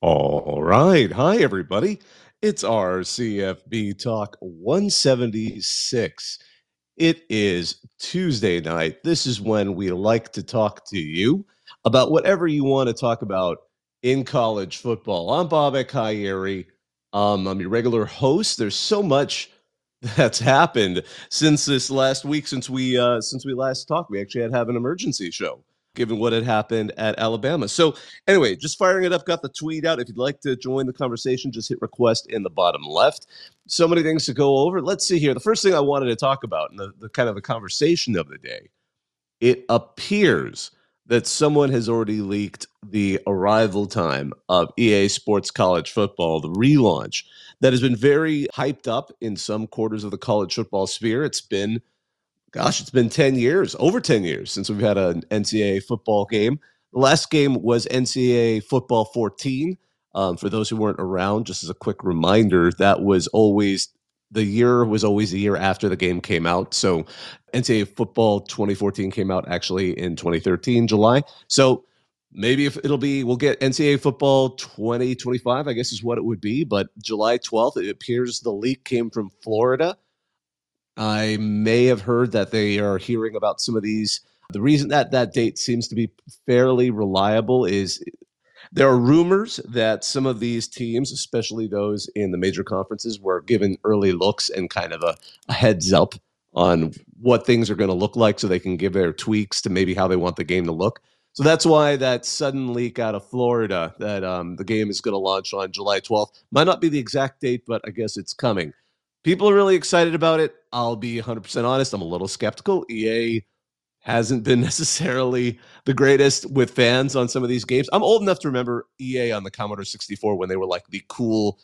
All right. Hi, everybody. It's our CFB Talk 176. It is Tuesday night. This is when we like to talk to you about whatever you want to talk about in college football. I'm Bobak Ha'Eri. Um, I'm your regular host. There's so much that's happened since this last week, since we uh, since we last talked. We actually had to have an emergency show given what had happened at Alabama. So, anyway, just firing it up, got the tweet out. If you'd like to join the conversation, just hit request in the bottom left. So many things to go over. Let's see here. The first thing I wanted to talk about, and the, the kind of the conversation of the day, it appears that someone has already leaked the arrival time of EA Sports College Football, the relaunch that has been very hyped up in some quarters of the college football sphere. It's been gosh, it's been 10 years, over 10 years since we've had an NCAA football game. The last game was NCAA football 14. Um, for those who weren't around, just as a quick reminder, that was always the year was always the year after the game came out. So NCAA football 2014 came out actually in 2013, July. So maybe if it'll be, we'll get NCAA football 2025, I guess is what it would be. But July 12th, it appears the leak came from Florida. I may have heard that they are hearing about some of these. The reason that that date seems to be fairly reliable is there are rumors that some of these teams, especially those in the major conferences, were given early looks and kind of a, a heads up on what things are going to look like so they can give their tweaks to maybe how they want the game to look. So that's why that sudden leak out of Florida that um, the game is going to launch on July 12th might not be the exact date, but I guess it's coming people are really excited about it. I'll be 100% honest. I'm a little skeptical. EA hasn't been necessarily the greatest with fans on some of these games. I'm old enough to remember EA on the Commodore 64 when they were like the cool,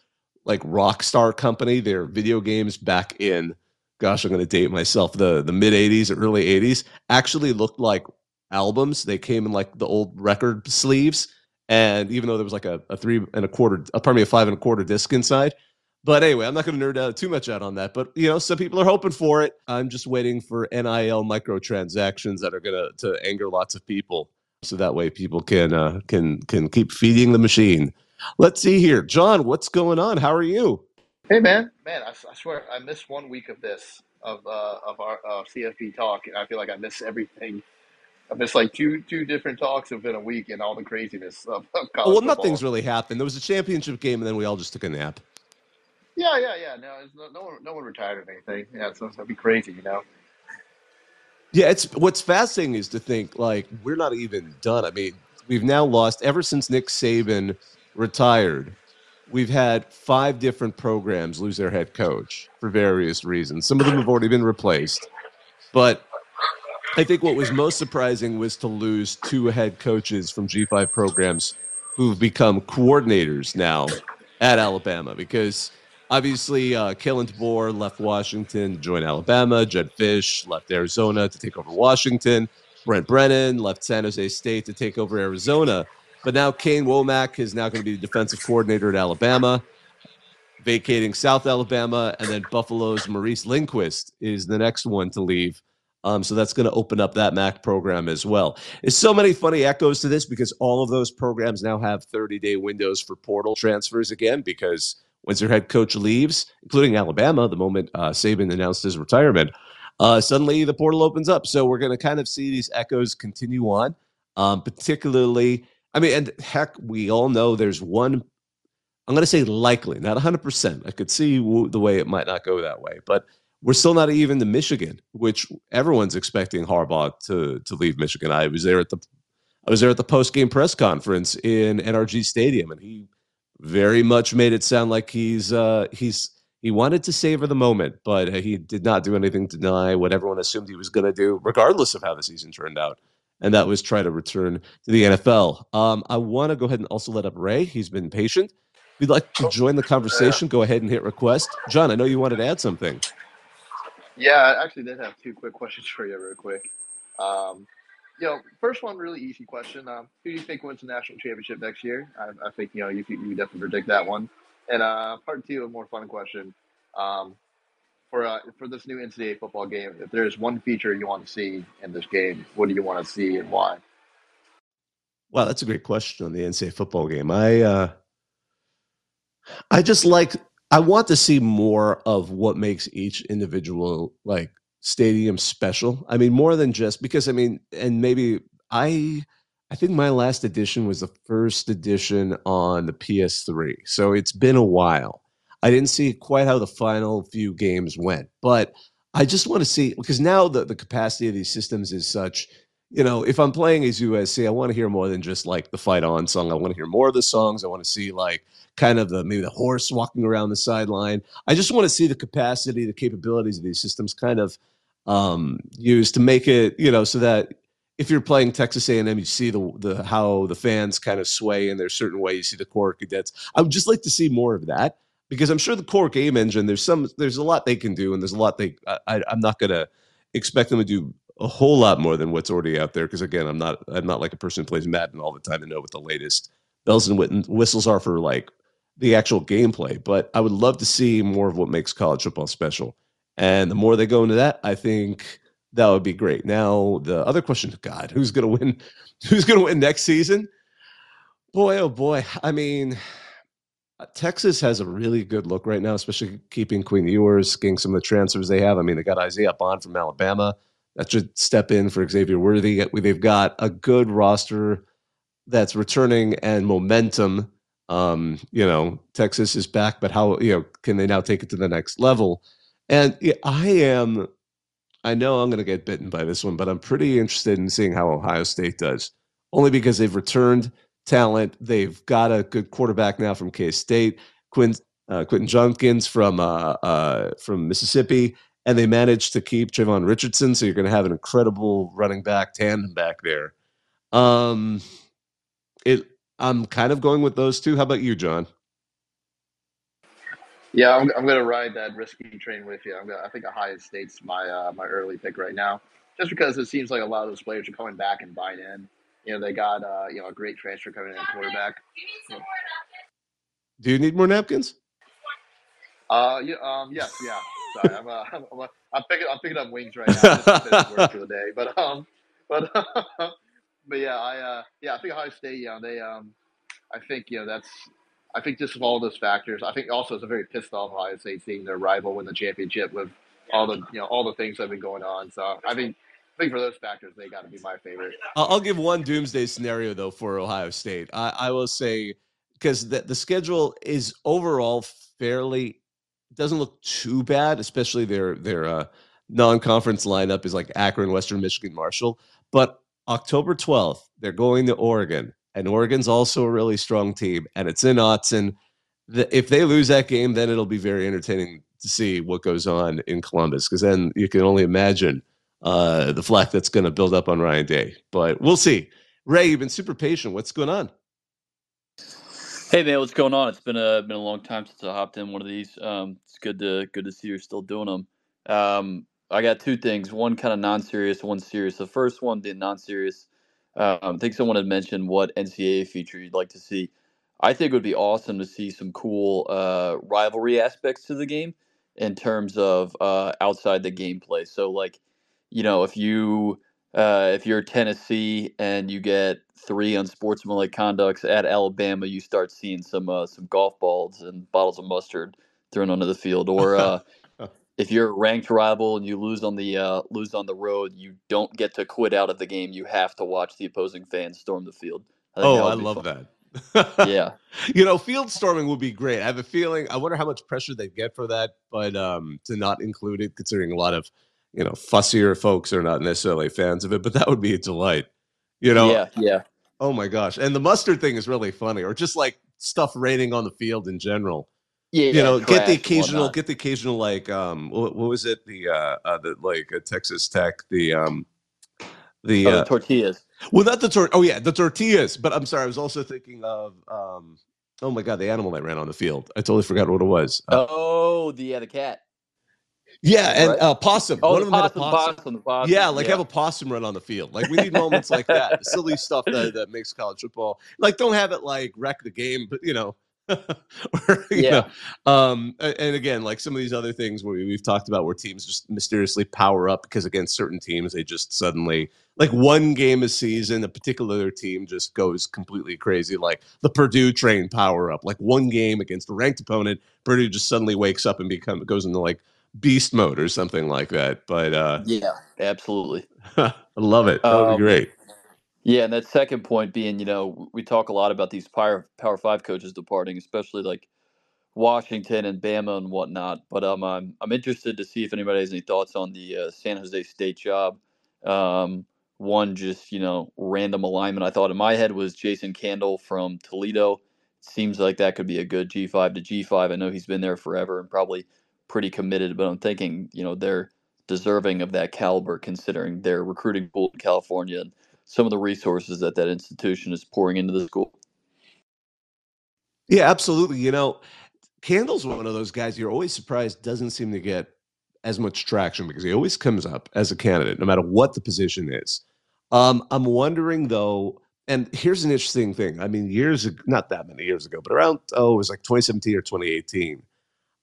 like rock star company. Their video games back in, gosh, I'm going to date myself, the, the mid 80s, early 80s actually looked like albums. They came in like the old record sleeves. And even though there was like a, a three and a quarter, uh, pardon me, a five and a quarter disc inside, but anyway, I'm not going to nerd out too much out on that. But you know, some people are hoping for it. I'm just waiting for NIL microtransactions that are going to to anger lots of people, so that way people can uh, can can keep feeding the machine. Let's see here, John. What's going on? How are you? Hey man, man, I, I swear I missed one week of this of uh, of our uh, CFB talk, and I feel like I miss everything. I missed like two two different talks within a week, and all the craziness of, of college well, football. nothing's really happened. There was a championship game, and then we all just took a nap. Yeah, yeah, yeah. No, no, no one, no one retired or anything. Yeah, so that'd be crazy, you know. Yeah, it's what's fascinating is to think like we're not even done. I mean, we've now lost ever since Nick Saban retired. We've had five different programs lose their head coach for various reasons. Some of them have already been replaced, but I think what was most surprising was to lose two head coaches from G5 programs who've become coordinators now at Alabama because Obviously, uh, Kalen DeBoer left Washington to join Alabama. Jedd Fisch left Arizona to take over Washington. Brent Brennan left San Jose State to take over Arizona. But now Kane Wommack is now going to be the defensive coordinator at Alabama, vacating South Alabama, and then Buffalo's Maurice Linguist is the next one to leave. Um, so that's going to open up that MAC program as well. There's so many funny echoes to this because all of those programs now have 30 day windows for portal transfers again because once their head coach leaves, including Alabama, the moment uh, Saban announced his retirement, uh, suddenly the portal opens up. So we're going to kind of see these echoes continue on, um, particularly. I mean, and heck, we all know there's one. I'm going to say likely, not 100%. I could see the way it might not go that way, but we're still not even to Michigan, which everyone's expecting Harbaugh to to leave Michigan. I was there at the I was there at the post game press conference in NRG Stadium, and he very much made it sound like he's uh, he's he wanted to savor the moment, but he did not do anything to deny what everyone assumed he was going to do, regardless of how the season turned out. And that was try to return to the NFL. Um, I want to go ahead and also let up Ray. He's been patient. If you'd like to join the conversation, go ahead and hit request. John, I know you wanted to add something. Yeah, I actually did have two quick questions for you, real quick. Um, you know, first one, really easy question. Um, who do you think wins the national championship next year? I, I think you know you you definitely predict that one. And uh, part two, a more fun question. Um, for uh, for this new NCAA football game, if there's one feature you want to see in this game, what do you want to see and why? Wow, that's a great question on the NCAA football game. I uh, I just like I want to see more of what makes each individual like stadium special. I mean, more than just because I mean, and maybe I I think my last edition was the first edition on the PS3. So it's been a while. I didn't see quite how the final few games went, but I just want to see because now the, the capacity of these systems is such you know, if I'm playing as USC, I want to hear more than just like the fight on song. I want to hear more of the songs. I want to see like kind of the maybe the horse walking around the sideline. I just want to see the capacity, the capabilities of these systems kind of um, used to make it, you know, so that if you're playing Texas A&M, you see the the how the fans kind of sway in their certain way. You see the core cadets. I would just like to see more of that because I'm sure the core game engine. There's some. There's a lot they can do, and there's a lot they. I, I'm not gonna expect them to do a whole lot more than what's already out there. Because again, I'm not I'm not like a person who plays Madden all the time to know what the latest bells and whistles are for like the actual gameplay. But I would love to see more of what makes college football special. And the more they go into that, I think that would be great. Now the other question, God, who's going to win? Who's going to win next season? Boy, oh boy. I mean, Texas has a really good look right now, especially keeping Quinn Ewers, getting some of the transfers they have. I mean, they got Isaiah Bond from Alabama that should step in for Xavier Worthy. They've got a good roster that's returning and momentum. Um, you know, Texas is back, but how you know can they now take it to the next level? And I am, I know I'm going to get bitten by this one, but I'm pretty interested in seeing how Ohio State does, only because they've returned talent. They've got a good quarterback now from K State, Quinn, uh, Quentin Jenkins from uh, uh, from Mississippi, and they managed to keep Trayvon Richardson. So you're going to have an incredible running back tandem back there. Um, it. I'm kind of going with those two. How about you, John? Yeah, I'm, I'm going to ride that risky train with you. I'm gonna, I think Ohio State's my uh, my early pick right now, just because it seems like a lot of those players are coming back and buying in. You know, they got uh, you know a great transfer coming in at quarterback. Do you need more napkins? Uh, yeah, um, yes, yeah. Sorry, I'm, uh, I'm, I'm, I'm, picking, I'm picking up wings right now just work for the day. But um, but but yeah, I uh, yeah, I think Ohio State. Yeah, they um, I think you know that's. I think just of all those factors, I think also it's a very pissed off Ohio State seeing their rival win the championship with all the you know all the things that have been going on. So I think I think for those factors, they got to be my favorite. I'll give one doomsday scenario though for Ohio State. I, I will say because the, the schedule is overall fairly doesn't look too bad, especially their their uh, non-conference lineup is like Akron, Western Michigan, Marshall. But October 12th, they're going to Oregon, and Oregon's also a really strong team, and it's in. The, if they lose that game, then it'll be very entertaining to see what goes on in Columbus, because then you can only imagine uh, the flack that's going to build up on Ryan Day. But we'll see. Ray, you've been super patient. What's going on? Hey man, what's going on? It's been a been a long time since I hopped in one of these. Um, it's good to good to see you're still doing them. Um, I got two things. One kind of non-serious, one serious. The first one, the non-serious. Um, I think someone had mentioned what NCAA feature you'd like to see. I think it would be awesome to see some cool uh, rivalry aspects to the game in terms of uh, outside the gameplay. So like, you know, if you uh, if you're Tennessee and you get three unsportsmanlike conducts at Alabama, you start seeing some uh, some golf balls and bottles of mustard thrown onto the field. Or uh, if you're a ranked rival and you lose on the uh, lose on the road, you don't get to quit out of the game. You have to watch the opposing fans storm the field. I oh, I love fun. that. yeah, you know, field storming would be great. I have a feeling. I wonder how much pressure they get for that, but um, to not include it, considering a lot of you know fussier folks are not necessarily fans of it, but that would be a delight. You know, yeah, yeah. Oh my gosh, and the mustard thing is really funny, or just like stuff raining on the field in general. Yeah, you know, get the occasional, get the occasional like, um, what, what was it? The uh, uh the like uh, Texas Tech, the um, the, oh, uh, the tortillas. Well, not the tor. Oh yeah, the tortillas. But I'm sorry, I was also thinking of um, oh my god, the animal that ran on the field. I totally forgot what it was. Uh, oh, the yeah, the cat. Yeah, and right? uh, possum. Oh, One of them possum, had a possum. possum, possum. Yeah, like yeah. have a possum run on the field. Like we need moments like that. The silly stuff that, that makes college football. Like don't have it like wreck the game, but you know, or, yeah. Know, um, and again, like some of these other things where we've talked about where teams just mysteriously power up because against certain teams, they just suddenly, like one game a season, a particular team just goes completely crazy. Like the Purdue train power up, like one game against a ranked opponent, Purdue just suddenly wakes up and become goes into like beast mode or something like that. But uh, yeah, absolutely. I love it. That would um, be great. Yeah, and that second point being, you know, we talk a lot about these Power Power Five coaches departing, especially like Washington and Bama and whatnot. But um, I'm I'm interested to see if anybody has any thoughts on the uh, San Jose State job. Um, one just you know random alignment I thought in my head was Jason Candle from Toledo. Seems like that could be a good G5 to G5. I know he's been there forever and probably pretty committed, but I'm thinking you know they're deserving of that caliber considering their recruiting pool in California and some of the resources that that institution is pouring into the school. Yeah, absolutely. You know, Candle's one of those guys you're always surprised doesn't seem to get as much traction because he always comes up as a candidate, no matter what the position is. Um, I'm wondering though, and here's an interesting thing. I mean, years not that many years ago, but around oh, it was like 2017 or 2018.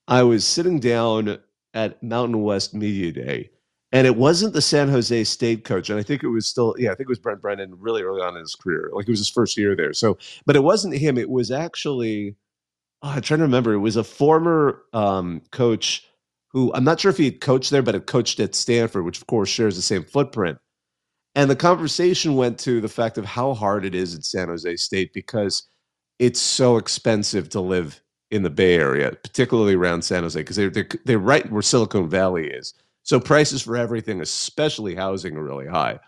I was sitting down at Mountain West Media Day, and it wasn't the San Jose State coach, and I think it was still, yeah, I think it was Brent Brennan really early on in his career, like it was his first year there. So, but it wasn't him. It was actually, oh, I'm trying to remember. It was a former um, coach who I'm not sure if he had coached there, but had coached at Stanford, which of course shares the same footprint. And the conversation went to the fact of how hard it is at San Jose State because it's so expensive to live in the Bay Area, particularly around San Jose, because they're, they're, they're right where Silicon Valley is. So prices for everything, especially housing, are really high.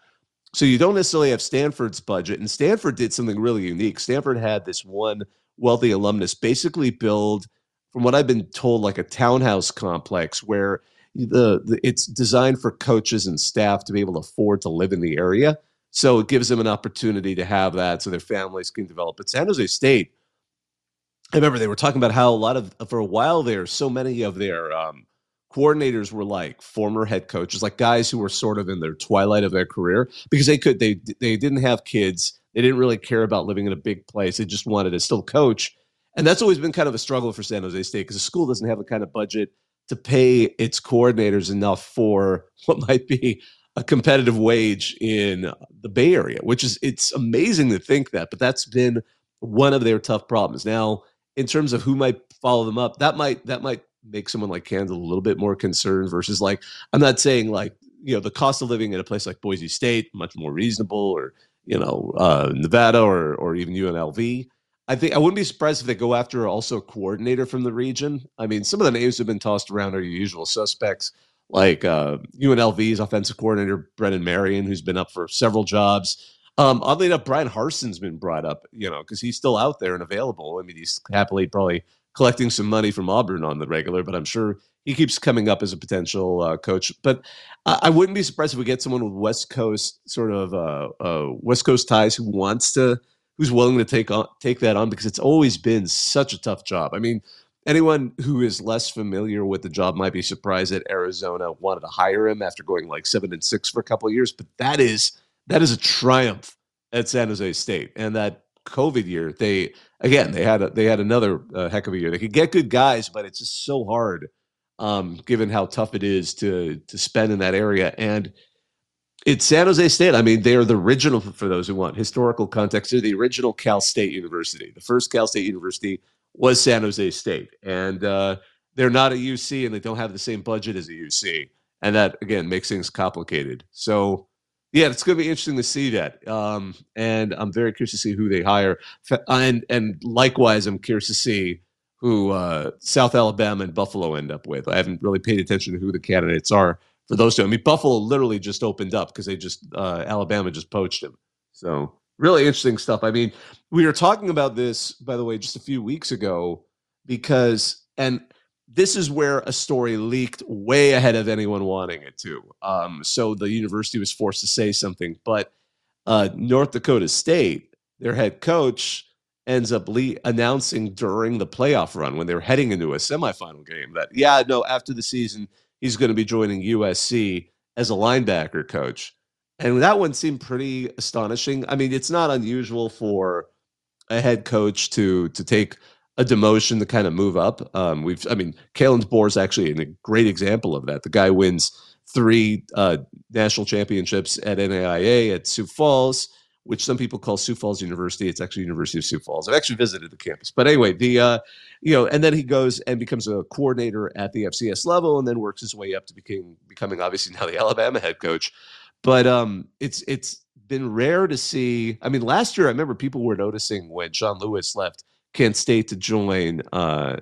So you don't necessarily have Stanford's budget. And Stanford did something really unique. Stanford had this one wealthy alumnus basically build, from what I've been told, like a townhouse complex where the, the it's designed for coaches and staff to be able to afford to live in the area. So it gives them an opportunity to have that so their families can develop. But San Jose State, I remember they were talking about how a lot of for a while there, so many of their um, coordinators were like former head coaches, like guys who were sort of in their twilight of their career because they could they they didn't have kids, they didn't really care about living in a big place, they just wanted to still coach, and that's always been kind of a struggle for San Jose State because the school doesn't have the kind of budget to pay its coordinators enough for what might be a competitive wage in the Bay Area, which is it's amazing to think that, but that's been one of their tough problems. Now, in terms of who might follow them up, that might that might make someone like Candle a little bit more concerned versus like I'm not saying like you know the cost of living in a place like Boise State much more reasonable or you know uh, Nevada or or even UNLV. I think I wouldn't be surprised if they go after also a coordinator from the region. I mean, some of the names have been tossed around are your usual suspects, like uh, UNLV's offensive coordinator Brennan Marion, who's been up for several jobs. Um, oddly enough, Bryan Harsin's been brought up, you know, because he's still out there and available. I mean, he's happily probably collecting some money from Auburn on the regular, but I'm sure he keeps coming up as a potential uh, coach. But I, I, wouldn't be surprised if we get someone with West Coast sort of uh, uh, West Coast ties who wants to, who's willing to take on take that on because it's always been such a tough job. I mean, anyone who is less familiar with the job might be surprised that Arizona wanted to hire him after going like seven and six for a couple of years. But that is that is a triumph at San Jose State, and that COVID year, they again they had a, they had another uh, heck of a year. They could get good guys, but it's just so hard, um, given how tough it is to to spend in that area. And it's San Jose State. I mean, they are the original for those who want historical context. They're the original Cal State University. The first Cal State University was San Jose State, and uh, they're not a UC, and they don't have the same budget as a UC, and that again makes things complicated. So yeah, it's going to be interesting to see that. Um, and I'm very curious to see who they hire. And and likewise, I'm curious to see who uh, South Alabama and Buffalo end up with. I haven't really paid attention to who the candidates are for those two. I mean, Buffalo literally just opened up because they just uh, Alabama just poached him. So really interesting stuff. I mean, we were talking about this, by the way, just a few weeks ago because and this is where a story leaked way ahead of anyone wanting it to. Um, so the university was forced to say something. But uh, North Dakota State, their head coach, ends up le- announcing during the playoff run when they were heading into a semifinal game that, yeah, no, after the season, he's going to be joining USC as a linebacker coach. And that one seemed pretty astonishing. I mean, it's not unusual for a head coach to to take a demotion to kind of move up. Um, we've, I mean, Kalen DeBoer is actually a great example of that. The guy wins three uh, national championships at NAIA at Sioux Falls, which some people call Sioux Falls University. It's actually University of Sioux Falls. I've actually visited the campus, but anyway, the uh, you know, and then he goes and becomes a coordinator at the FCS level, and then works his way up to becoming becoming obviously now the Alabama head coach. But um, it's it's been rare to see. I mean, last year I remember people were noticing when Sean Lewis left Kent State to join uh,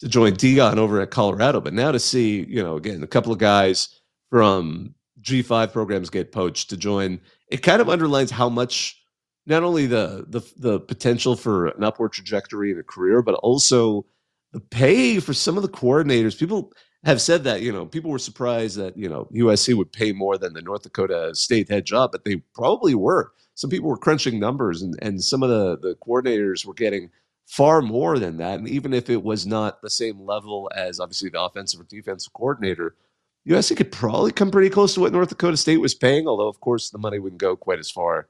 to join Deion over at Colorado, but now to see you know again a couple of guys from G5 programs get poached to join, it kind of underlines how much not only the the the potential for an upward trajectory in a career, but also the pay for some of the coordinators. People have said that you know people were surprised that you know USC would pay more than the North Dakota State head job, but they probably were. Some people were crunching numbers, and and some of the the coordinators were getting far more than that. And even if it was not the same level as obviously the offensive or defensive coordinator, USC could probably come pretty close to what North Dakota State was paying. Although of course the money wouldn't go quite as far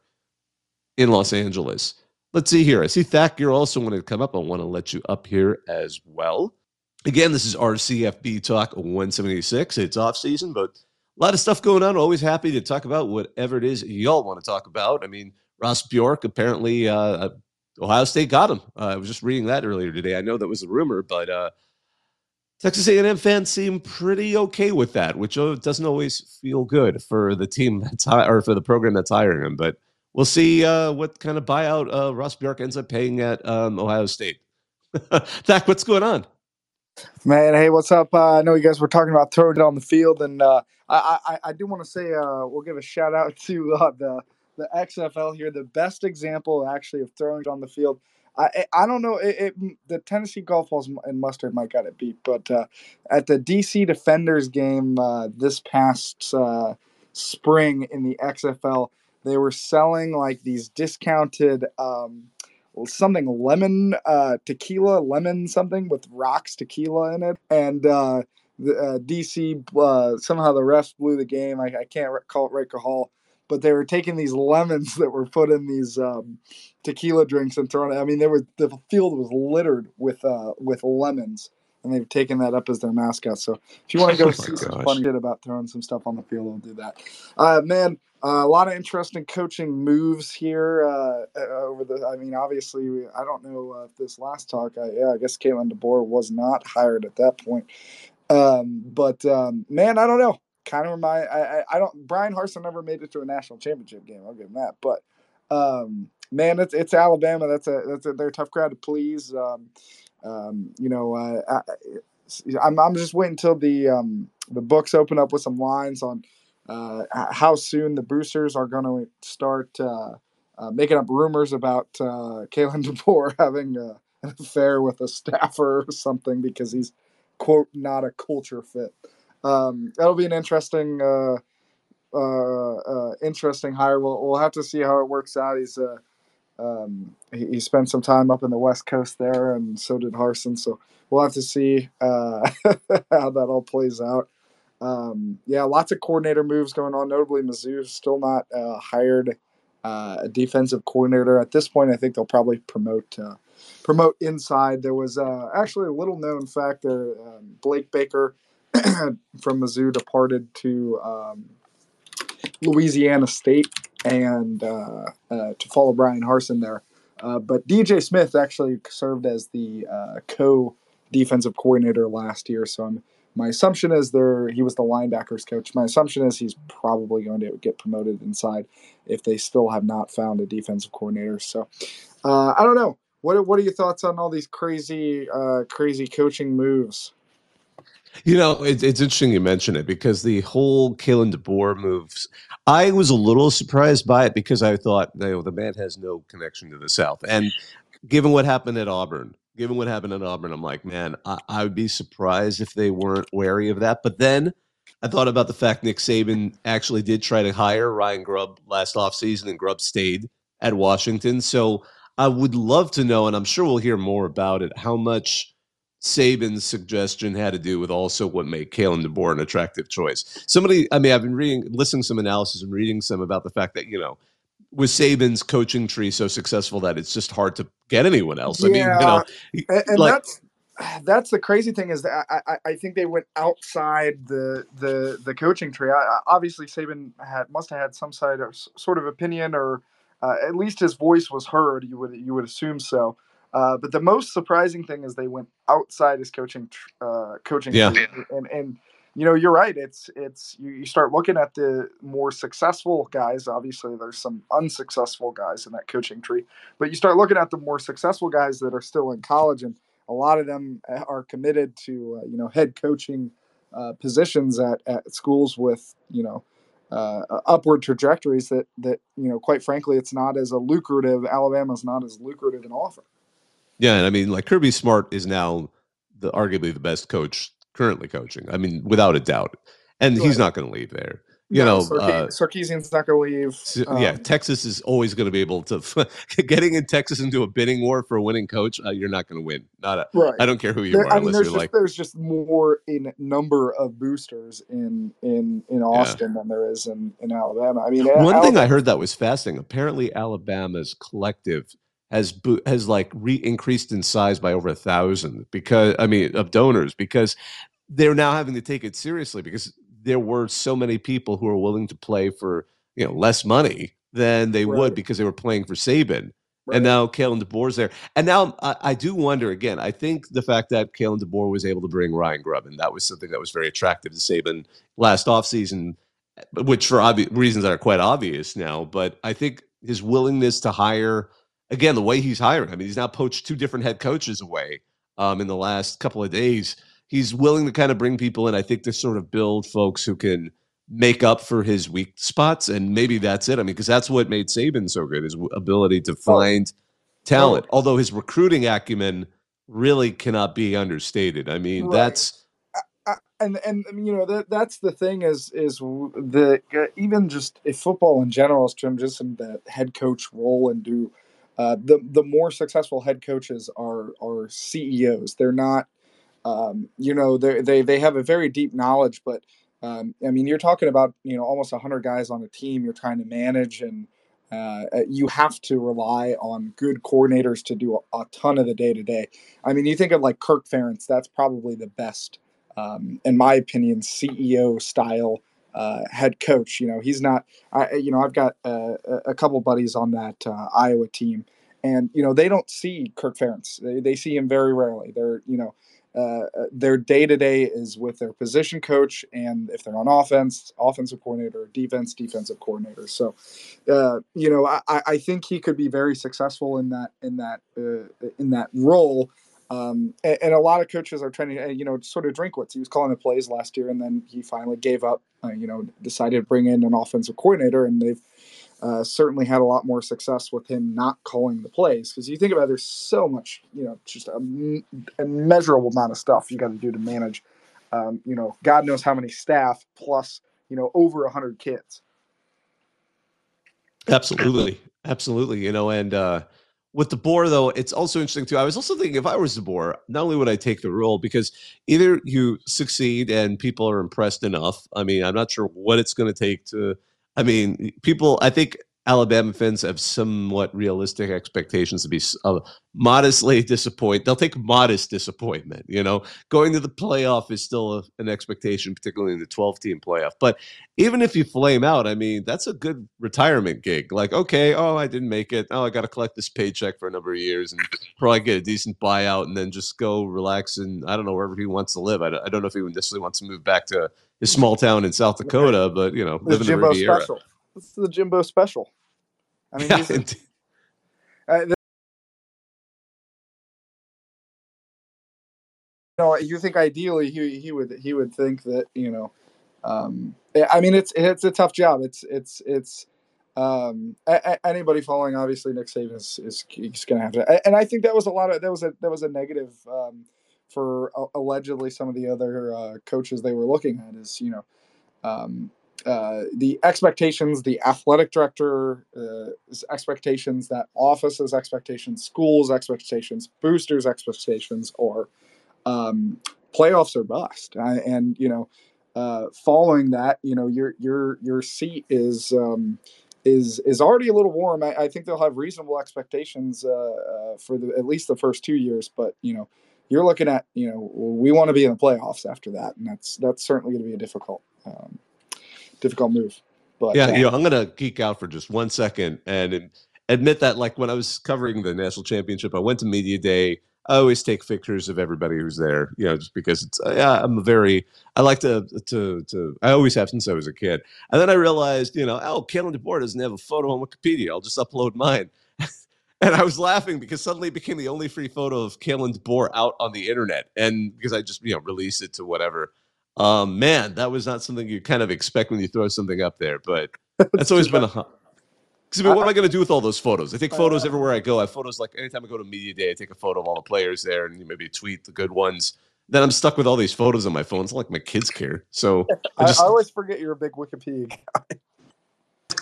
in Los Angeles. Let's see here. I see Thack, you're also wanting to come up. I want to let you up here as well. Again, this is RCFB Talk 176. It's off season, but a lot of stuff going on. Always happy to talk about whatever it is y'all want to talk about. I mean, Ross Bjork apparently uh, Ohio State got him. Uh, I was just reading that earlier today. I know that was a rumor, but uh, Texas A&M fans seem pretty okay with that, which uh, doesn't always feel good for the team that's hi- or for the program that's hiring him. But we'll see uh, what kind of buyout uh, Ross Bjork ends up paying at um, Ohio State. Zach, what's going on? Man, hey, what's up? Uh, I know you guys were talking about throwing it on the field, and uh, I, I, I do want to say uh, we'll give a shout out to uh, the the XFL here, the best example actually of throwing on the field. I I don't know it, it the Tennessee Golf Balls and Mustard might got it beat, but uh, at the DC Defenders game uh, this past spring in the XFL, they were selling like these discounted. Um, something lemon uh, tequila, lemon something with rocks tequila in it, and uh, the, uh, DC uh, somehow the refs blew the game. I, I can't recall it recall, but they were taking these lemons that were put in these um, tequila drinks and throwing. I mean, there was the field was littered with uh, with lemons. And they've taken that up as their mascot. So if you want to go oh see gosh. some fun shit about throwing some stuff on the field, I'll do that. Uh, man, uh, a lot of interesting coaching moves here uh, uh, over the. I mean, obviously, I don't know uh, if this last talk. I, yeah, I guess Kalen DeBoer was not hired at that point. Um, but um, man, I don't know. Kind of remind. I, I, don't. Bryan Harsin never made it to a national championship game. I'll give him that. But um, man, it's it's Alabama. That's a that's a they're a tough crowd to please. Um, um, you know, uh, I, I'm I'm just waiting until the um, the books open up with some lines on uh, how soon the boosters are going to start uh, uh, making up rumors about uh, Kalen DeBoer having uh, an affair with a staffer or something because he's quote not a culture fit. Um, that'll be an interesting uh, interesting hire. We'll we'll have to see how it works out. He's um, he, he, spent some time up in the West Coast there, and so did Harsin. So we'll have to see how that all plays out. Um, yeah, lots of coordinator moves going on. Notably, Mizzou still not uh, hired uh, a defensive coordinator at this point. I think they'll probably promote uh, promote inside. There was uh, actually a little known fact there. Um, Blake Baker from Mizzou departed to um, Louisiana State and uh, uh, to follow Bryan Harsin there. but DJ Smith actually served as the co defensive coordinator last year, so I'm my assumption is there he was the linebackers coach. My assumption is he's probably going to get promoted inside if they still have not found a defensive coordinator. So uh, I don't know. What what are your thoughts on all these crazy uh, crazy coaching moves? You know, it, it's interesting you mention it because the whole Kalen DeBoer moves, I was a little surprised by it because I thought, you know, the man has no connection to the South. And given what happened at Auburn, given what happened at Auburn, I'm like, man, I, I, would be surprised if they weren't wary of that. But then I thought about the fact Nick Saban actually did try to hire Ryan Grubb last offseason, and Grubb stayed at Washington. So I would love to know, and I'm sure we'll hear more about it, how much Saban's suggestion had to do with also what made Kalen DeBoer an attractive choice. Somebody, I mean, I've been reading, listening to some analysis and reading some about the fact that, you know, was Saban's coaching tree so successful that it's just hard to get anyone else? I mean, you Yeah, know, and, and like that's that's the crazy thing is that I, I, I think they went outside the the the coaching tree. I, I- obviously, Saban had must have had some side of sort of opinion, or uh, at least his voice was heard. You would you would assume so. Uh, but the most surprising thing is they went outside his coaching uh, coaching Yeah. tree, and and you know you're right. It's it's you, you start looking at the more successful guys. Obviously, there's some unsuccessful guys in that coaching tree, but you start looking at the more successful guys that are still in college and a lot of them uh, are committed to uh, you know head coaching uh, positions at, at schools with you know uh, uh, upward trajectories that that you know quite frankly it's not as a lucrative Alabama's not as lucrative an offer. Yeah, and I mean, like Kirby Smart is now the arguably the best coach currently coaching. I mean, without a doubt, and he's not going to leave there. You No, know, Sarke- uh, Sarkisian's not going to leave. So, yeah, Um, Texas is always going to be able to getting in Texas into a bidding war for a winning coach. Uh, you're not going to win. Not a, right. I don't care who you There, are, I mean, unless there's you're just like there's just more in number of boosters in in in Austin than there is in in Alabama. I mean, one thing I heard that was fascinating. Apparently, Alabama's collective has bo- has like re increased in size by over a thousand because I mean of donors because they're now having to take it seriously because there were so many people who are willing to play for you know less money than they would because they were playing for Saban. Right. And now Kalen DeBoer's there. And now um, I, I do wonder again. I think the fact that Kalen DeBoer was able to bring Ryan Grubb, and that was something that was very attractive to Saban last offseason, which for obvious reasons that are quite obvious now. But I think his willingness to hire, again, the way he's hiring, I mean, he's now poached two different head coaches away um, in the last couple of days. He's willing to kind of bring people in, I think, to sort of build folks who can make up for his weak spots. And maybe that's it. I mean, because that's what made Saban so good, his ability to find talent. Although his recruiting acumen really cannot be understated. I mean, Right. that's and and you know that that's the thing is is the uh, even just if football in general is Jim just in the head coach role and do uh, the the more successful head coaches are are CEOs. They're not, um, you know, they they they have a very deep knowledge, but um, I mean, you're talking about you know almost hundred guys on a team you're trying to manage and. Uh, uh, you have to rely on good coordinators to do a, a ton of the day to day. I mean, you think of like Kirk Ferentz, that's probably the best um, in my opinion, CEO style uh, head coach. You know, he's not. I you know I've got uh, a- couple buddies on that uh, Iowa team, and you know they don't see Kirk Ferentz. They, they see him very rarely. They're you know. Uh, uh, their day to day is with their position coach, and if they're on offense, offensive coordinator, defense, defensive coordinator. So, you know, I, I think he could be very successful in that in that in that role. Um, and, and a lot of coaches are trying to, uh, you know, sort of Drinkwitz. He was calling the plays last year, and then he finally gave up. Uh, you know, decided to bring in an offensive coordinator, and they've uh, certainly had a lot more success with him not calling the plays. Because you think about, it, there's so much, you know, just a measurable amount of stuff you got to do to manage. Um, you know, God knows how many staff plus, you know, over a hundred kids. Absolutely. Absolutely. You know, and uh with DeBoer though, it's also interesting too. I was also thinking if I was DeBoer, not only would I take the role because either you succeed and people are impressed enough. I mean, I'm not sure what it's going to take to I mean, people I think Alabama fans have somewhat realistic expectations to be uh, modestly disappointed. They'll take modest disappointment, you know. Going to the playoff is still a, an expectation, particularly in the 12 team playoff. But even if you flame out, I mean, that's a good retirement gig. Like, okay, oh, I didn't make it. Oh, I got to collect this paycheck for a number of years and probably get a decent buyout and then just go relax and I don't know wherever he wants to live. I don't, I don't know if he necessarily wants to move back to his small town in South Dakota, but you know, live in the Riviera. special. This is the Jimbo special. I mean, Yeah, uh, know, you think ideally he he would he would think that you know, um, I mean it's it's a tough job. It's it's it's um, a, a- anybody following obviously Nick Saban is is he's going to have to, and I think that was a lot of that was a that was a negative um, for uh, allegedly some of the other uh, coaches they were looking at is you know. Um, uh, the expectations, the athletic director uh, expectations, that office's expectations, schools' expectations, boosters' expectations, or um, playoffs are bust. I, and you know, uh, following that, you know, your your your seat is um, is is already a little warm. I, I think they'll have reasonable expectations uh, uh, for the at least the first two years. But you know, you're looking at you know we want to be in the playoffs after that, and that's that's certainly going to be a difficult um, difficult move. But yeah, uh, you know, I'm gonna geek out for just one second and admit that, like when I was covering the national championship, I went to media day. I always take pictures of everybody who's there, you know, just because it's. Uh, yeah, I'm a very. I like to to to. I always have since I was a kid, and then I realized, you know, oh, Kalen DeBoer doesn't have a photo on Wikipedia. I'll just upload mine. and I was laughing because suddenly it became the only free photo of Kalen DeBoer out on the internet, and because I just you know released it to whatever um, man, that was not something you kind of expect when you throw something up there, but that's always been a. Because I mean, what am I going to do with all those photos? I take photos everywhere I go. I have photos like anytime I go to media day, I take a photo of all the players there and you maybe tweet the good ones. Then I'm stuck with all these photos on my phone. It's not like my kids care. So I, just, I, always forget you're a big Wikipedia guy.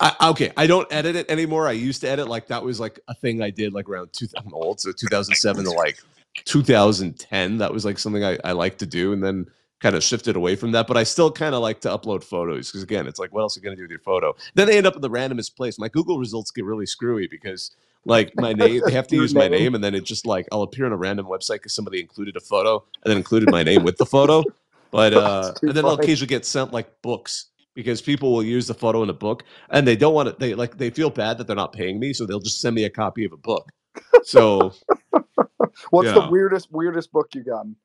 I, okay, I don't edit it anymore. I used to edit like that was like a thing I did like around 2000 old, so 2007 to like 2010. That was like something I, I like to do, and then kind of shifted away from that, but I still kind of like to upload photos because again, it's like, what else are you gonna do with your photo? Then they end up in the randomest place. My Google results get really screwy because like my name, they have to use my name, and then it just like I'll appear on a random website because somebody included a photo and then included my name with the photo. But uh, and then I'll occasionally get sent like books because people will use the photo in a book and they don't want to. They like they feel bad that they're not paying me, so they'll just send me a copy of a book. So, what's the weirdest weirdest book you gotten?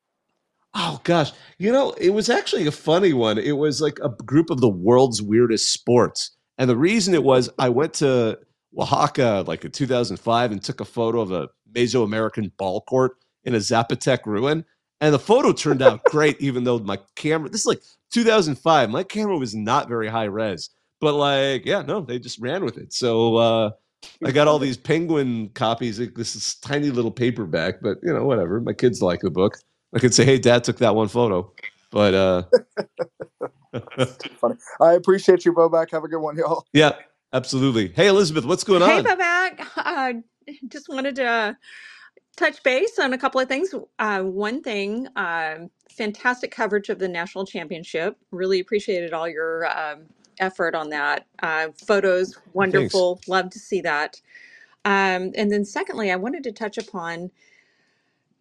Oh gosh, you know, it was actually a funny one. It was like a group of the world's weirdest sports. And the reason it was I went to Oaxaca like in 2005 and took a photo of a Mesoamerican ball court in a Zapotec ruin. And the photo turned out great, even though my camera, this is like 2005, my camera was not very high res. But like, yeah, no, they just ran with it. So uh, I got all these penguin copies. This is tiny little paperback, but you know, whatever. My kids like the book. I could say, "Hey, Dad took that one photo," but uh, funny. I appreciate you, Bobak. Have a good one, y'all. Yeah, absolutely. Hey, Elizabeth, what's going on? Hey, on? Bobak. Uh, just wanted to touch base on a couple of things. Uh, one thing, um, fantastic coverage of the national championship. Really appreciated all your um, effort on that. Uh, photos, Thanks. wonderful. Love to see that. Um, and then, secondly, I wanted to touch upon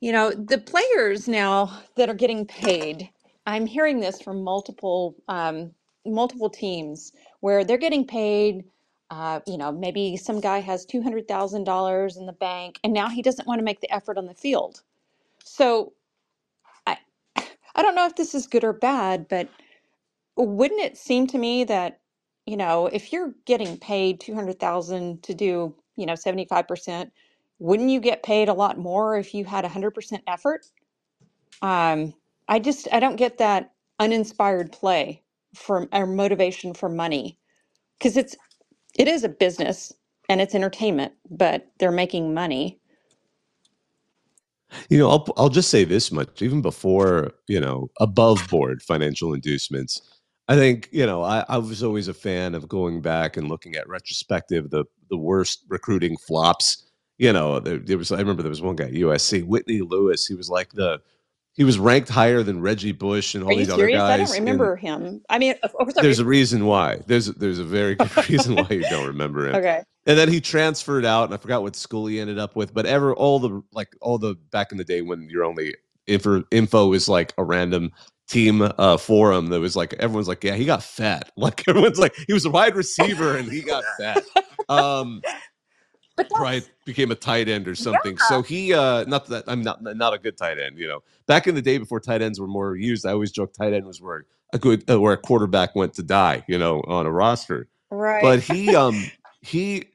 you know, the players now that are getting paid, I'm hearing this from multiple um, multiple teams where they're getting paid. Uh, you know, maybe some guy has two hundred thousand dollars in the bank, and now he doesn't want to make the effort on the field. So I, I don't know if this is good or bad, but wouldn't it seem to me that you know if you're getting paid 200,000 to do you know 75% wouldn't you get paid a lot more if you had 100% effort? Um I just I don't get that uninspired play for or motivation for money. Because it's it is a business and it's entertainment but they're making money. You know, I'll I'll just say this much: even before you know, above board financial inducements, I think you know, I, I was always a fan of going back and looking at retrospective the the worst recruiting flops. You know, there, there was I remember there was one guy at USC, Whitney Lewis. He was like the he was ranked higher than Reggie Bush and all these other guys. I don't guys. And remember him I mean there's a reason why. There's there's a very good reason why you don't remember him. okay And then he transferred out, and I forgot what school he ended up with. But ever all the like all the back in the day when your only info info is like a random team uh forum that was like everyone's like, yeah, he got fat. Like everyone's like he was a wide receiver and he got fat. Um but became a tight end or yeah something. So he uh not that I'm not not a good tight end, you know. Back in the day before tight ends were more used, I always joke tight end was where a good uh, where a quarterback went to die, you know, on a roster. right But he um he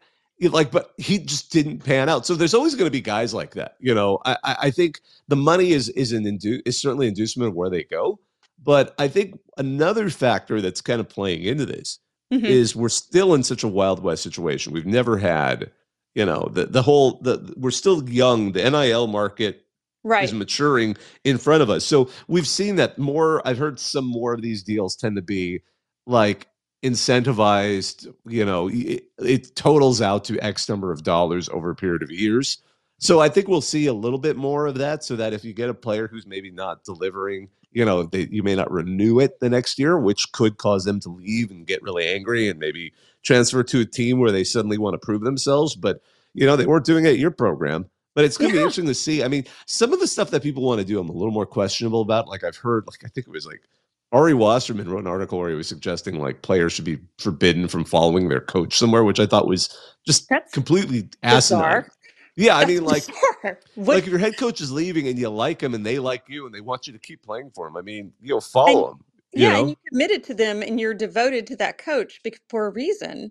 like but he just didn't pan out. So there's always going to be guys like that, you know. I I think the money is is an indu- is certainly inducement of where they go, but I think another factor that's kind of playing into this hmm is we're still in such a wild west situation. We've never had, you know, the the whole the we're still young. The NIL market right. is maturing in front of us. So we've seen that more. I've heard some more of these deals tend to be like incentivized. You know, it, it totals out to X number of dollars over a period of years. So I think we'll see a little bit more of that, so that if you get a player who's maybe not delivering, you know, they, you may not renew it the next year, which could cause them to leave and get really angry and maybe transfer to a team where they suddenly want to prove themselves. But you know, they weren't doing it at your program. But it's going to Yeah. be interesting to see. I mean, some of the stuff that people want to do, I'm a little more questionable about. Like I've heard, like I think it was like Ari Wasserman wrote an article where he was suggesting like players should be forbidden from following their coach somewhere, which I thought was just That's completely asinine. Yeah, I mean, like. What, like if your head coach is leaving and you like him and they like you and they want you to keep playing for him, I mean, you know, follow him. You yeah, know, and you committed to them and you're devoted to that coach for a reason.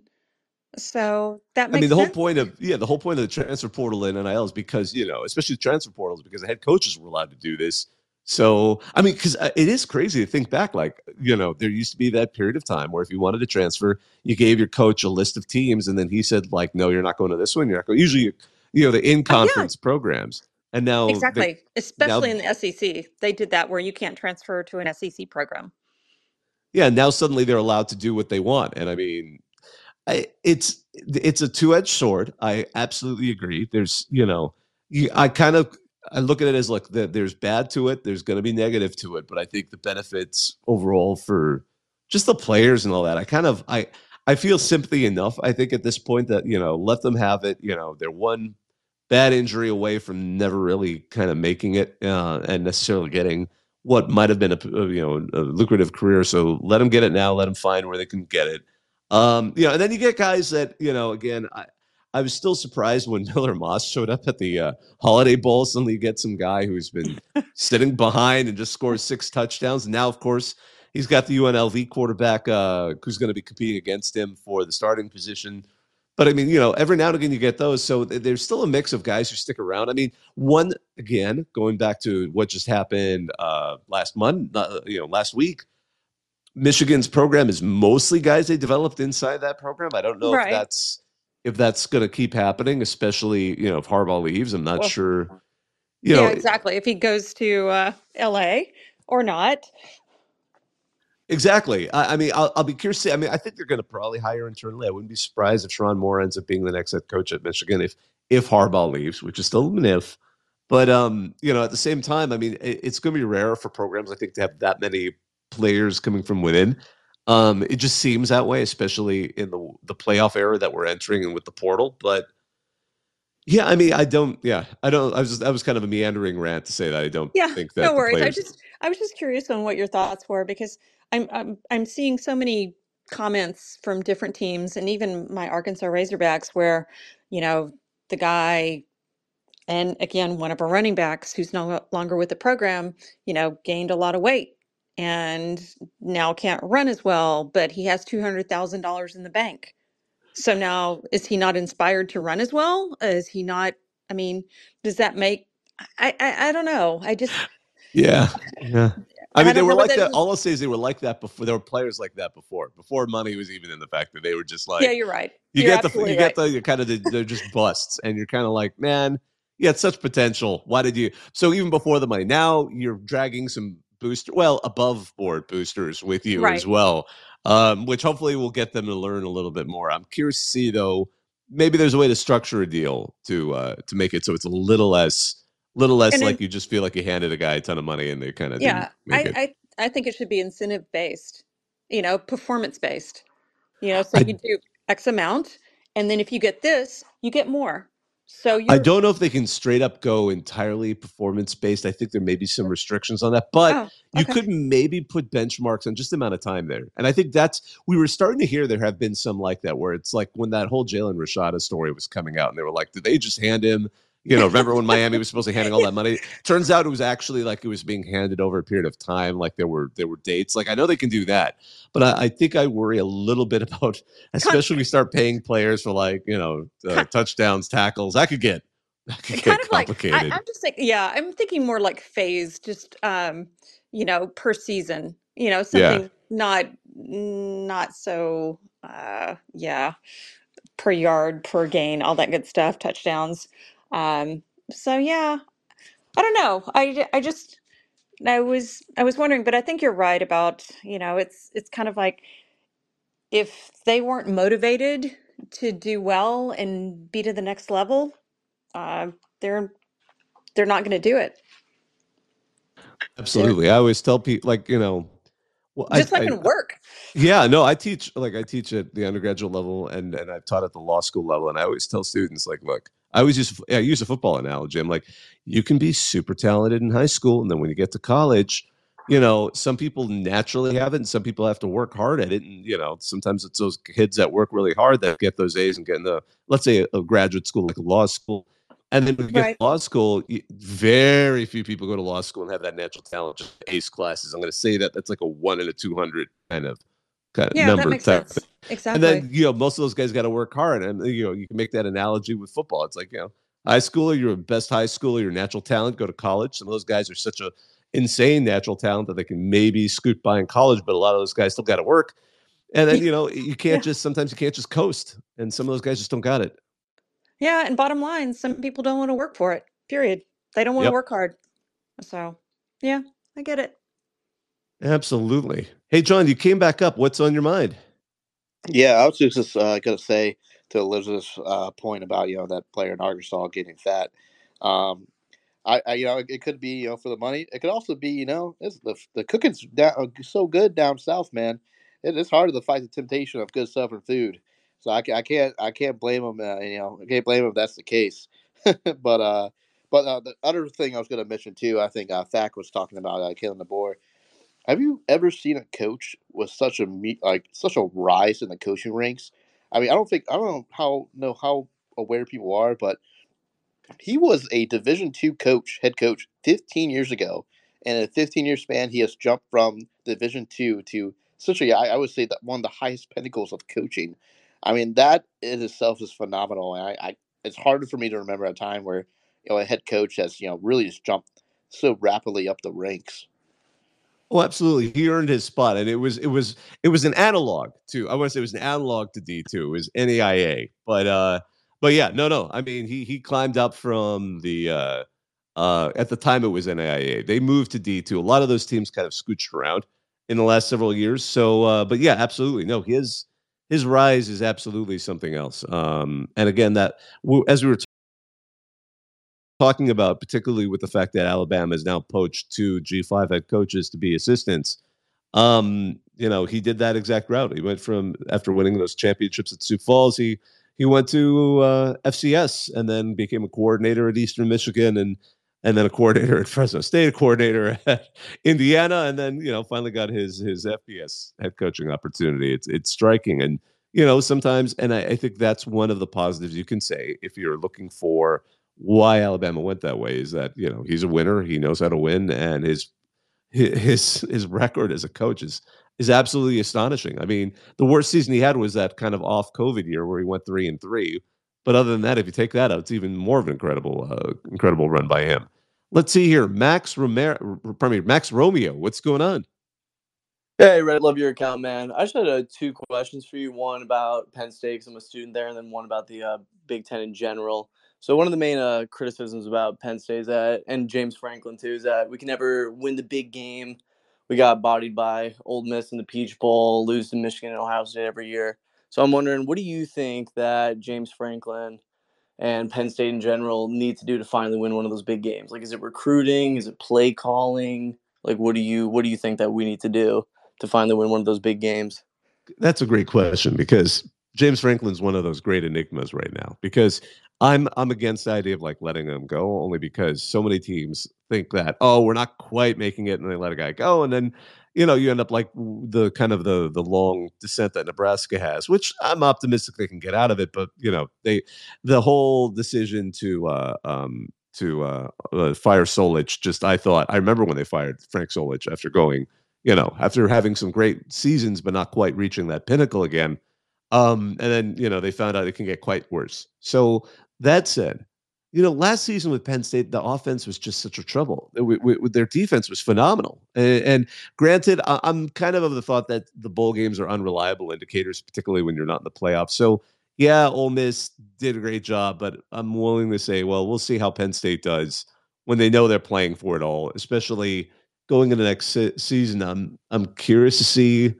So that I mean, the whole point of yeah, the whole point of the transfer portal in NIL is because you know, especially the transfer portals, because the head coaches were allowed to do this. So I mean, because uh, it is crazy to think back. Like you know, there used to be that period of time where if you wanted to transfer, you gave your coach a list of teams, and then he said like, no, you're not going to this one. You're not going. Usually, you know, the in uh, conference programs, and now Exactly. Especially in the SEC. They did that where you can't transfer to an SEC program. yeah, now suddenly they're allowed to do what they want, and I mean, I, it's it's a two edged sword. I absolutely agree. There's you know, you, I kind of I look at it as like the, there's bad to it. There's going to be negative to it, but I think the benefits overall for just the players and all that. I kind of I I feel sympathy enough. I think at this point that you know let them have it. You know, they're one bad injury away from never really kind of making it uh, and necessarily getting what might have been a a, you know a lucrative career. So let them get it now. Let them find where they can get it. Um, you know, and then you get guys that you know. Again, I I was still surprised when Miller Moss showed up at the uh, Holiday Bowl. Suddenly, you get some guy who's been sitting behind and just scores six touchdowns. And now, of course, he's got the UNLV quarterback uh, who's going to be competing against him for the starting position. But I mean, you know, every now and again you get those. So th- there's still a mix of guys who stick around. I mean, one again, going back to what just happened uh, last month, uh, you know, last week. Michigan's program is mostly guys they developed inside that program. I don't know Right. if that's if that's going to keep happening, especially you know if Harbaugh leaves. I'm not Well, sure. You know, yeah, exactly. If he goes to uh, LA or not. Exactly. I, I mean, I'll, I'll be curious. To see, I mean, I think they're going to probably hire internally. I wouldn't be surprised if Sherrone Moore ends up being the next head coach at Michigan if if Harbaugh leaves, which is still an if. But um, you know, at the same time, I mean, it, it's going to be rare for programs, I think, to have that many players coming from within. Um, it just seems that way, especially in the the playoff era that we're entering and with the portal. But yeah, I mean, I don't. Yeah, I don't. I was just, that was kind of a meandering rant to say that I don't Yeah, think that no the worries. I just I was just curious on what your thoughts were because I'm I'm I'm seeing so many comments from different teams and even my Arkansas Razorbacks where, you know, the guy and again one of our running backs who's no longer with the program, you know, gained a lot of weight and now can't run as well, but he has $200,000 in the bank. So now is he not inspired to run as well? Is he not, I mean, does that make I I, I don't know. I just Yeah, yeah. I I mean, they were like that that. is. All I'll say is they were like that before. There were players like that before. Before money was even in the fact that they were just like, Yeah, you're right. you You're get the you right. get the you're kind of the, they're just busts, and you're kind of like, man, you had such potential. Why did you? So even before the money, now you're dragging some booster, well, above board boosters with you as well, um, which hopefully will get them to learn a little bit more. I'm curious to see though. Maybe there's a way to structure a deal to uh, to make it so it's a little less little less And like then, you just feel like you handed a guy a ton of money and they kind of yeah, I. I I think it should be incentive based, you know, performance based. You know, so I you do X amount, and then if you get this, you get more. So I don't know if they can straight up go entirely performance based. I think there may be some oh. restrictions on that, but oh, you could maybe put benchmarks on just the amount of time there. And I think that's we were starting to hear there have been some like that where it's like when that whole Jalen Rashada story was coming out, and they were like, did they just hand him? You know, remember when Miami was supposed to handing all that money? Turns out it was actually like it was being handed over a period of time, like there were there were dates. Like I know they can do that, but I, I think I worry a little bit about, especially when we start paying players for like you know uh, touchdowns, tackles. That could get that could kind of like I, complicated. I'm just thinking, yeah, I'm thinking more like phase, just um, you know, per season. You know, Yeah. something not not so uh, yeah, per yard, per gain, all that good stuff, touchdowns. Um, so yeah, I don't know. I, I just I was I was wondering, but I think you're right about, you know, it's it's kind of like if they weren't motivated to do well and be to the next level, uh, they're they're not going to do it. Absolutely. I always tell people, like, you know, well, Just I, like I, in work. yeah, no, I teach, like, I teach at the undergraduate level and, and I've taught at the law school level. And I always tell students, like, look, I always use, I use a football analogy. I'm like, you can be super talented in high school. And then when you get to college, you know, some people naturally have it and some people have to work hard at it. And, you know, sometimes it's those kids that work really hard that get those A's and get in the, let's say, a, a graduate school like law school. And then when you get Right. to law school, very few people go to law school and have that natural talent, just ace classes. I'm going to say that that's like a one in a 200 kind of, kind of Yeah, number. that makes type sense. Exactly. And then, you know, most of those guys got to work hard. And, you know, you can make that analogy with football. It's like, you know, high schooler, you're best high schooler, your natural talent, go to college. Some of those guys are such a insane natural talent that they can maybe scoot by in college, but a lot of those guys still got to work. And then, you know, you can't Yeah. just, sometimes you can't just coast. And some of those guys just don't got it. yeah, and bottom line, some people don't want to work for it. Period. They don't want to Yep. work hard. So, yeah, I get it. Absolutely. Hey, John, you came back up. What's on your mind? Yeah, I was just uh, gonna say to Elizabeth's uh, point about you know that player in Arkansas getting fat. Um, I, I you know it, could be you know for the money. It could also be you know the the cooking's down, uh, so good down south, man. It, it's hard to fight the temptation of good southern food. So I, I can't I can't blame him. Uh, you know I can't blame him if that's the case. but uh, but uh, the other thing I was gonna mention too, I think uh, Thack was talking about uh, Kalen DeBoer. Have you ever seen a coach with such a me- like such a rise in the coaching ranks? I mean, I don't think I don't know how know how aware people are, but he was a Division two coach, head coach, 15 years ago, and in a 15 year span, he has jumped from Division two to a I, I would say that one of the highest pinnacles of coaching. I mean, that in itself is phenomenal, and I, I it's harder for me to remember a time where you know a head coach has you know really just jumped so rapidly up the ranks. Oh, absolutely. He earned his spot, and it was it was it was an analog to I want to say it was an analog to D two. It was NAIA, but uh, but yeah, no, no. I mean, he he climbed up from the uh, uh, at the time it was NAIA. They moved to D two. A lot of those teams kind of scooched around in the last several years. So, uh, but yeah, absolutely. No, his his rise is absolutely something else. Um, and again, that as we were talking about, particularly with the fact that Alabama has now poached two G5 head coaches to be assistants. Um, you know, he did that exact route. He went from after winning those championships at Sioux Falls, he he went to uh, FCS and then became a coordinator at Eastern Michigan and and then a coordinator at Fresno State, a coordinator at Indiana, and then you know finally got his his FBS head coaching opportunity. It's it's striking, and you know sometimes, and I, I think that's one of the positives you can say if you're looking for why Alabama went that way is that you know he's a winner, he knows how to win, and his his his record as a coach is is absolutely astonishing. I mean, the worst season he had was that kind of off COVID year where he went three and three. But other than that, if you take that out, it's even more of an incredible uh, incredible run by him. Let's see here, Max Romero, pardon me, Max Romeo. What's going on? Hey, Red, love your account, man. I just had uh, two questions for you. One about Penn State, 'cause I'm a student there, and then one about the uh, Big Ten in general. So one of the main uh, criticisms about Penn State is that, and James Franklin too, is that we can never win the big game. We got bodied by Ole Miss in the Peach Bowl, lose to Michigan and Ohio State every year. So I'm wondering, what do you think that James Franklin and Penn State in general need to do to finally win one of those big games? Like, is it recruiting? Is it play calling? Like, what do you what do you think that we need to do to finally win one of those big games? That's a great question because James Franklin's one of those great enigmas right now. Because I'm I'm against the idea of like letting them go, only because so many teams think that oh we're not quite making it, and they let a guy go, and then you know you end up like the kind of the the long descent that Nebraska has, which I'm optimistic they can get out of it, but you know they the whole decision to uh, um, to uh, uh, fire Solich just I thought I remember when they fired Frank Solich after going you know, after having some great seasons but not quite reaching that pinnacle again. Um, and then you know they found out it can get quite worse. So that said, you know, last season with Penn State, the offense was just such a trouble. Wi- wi- their defense was phenomenal. And, and granted, I'm kind of of the thought that the bowl games are unreliable indicators, particularly when you're not in the playoffs. So yeah, Ole Miss did a great job, but I'm willing to say, well, we'll see how Penn State does when they know they're playing for it all, especially going into next se- season. I'm I'm curious to see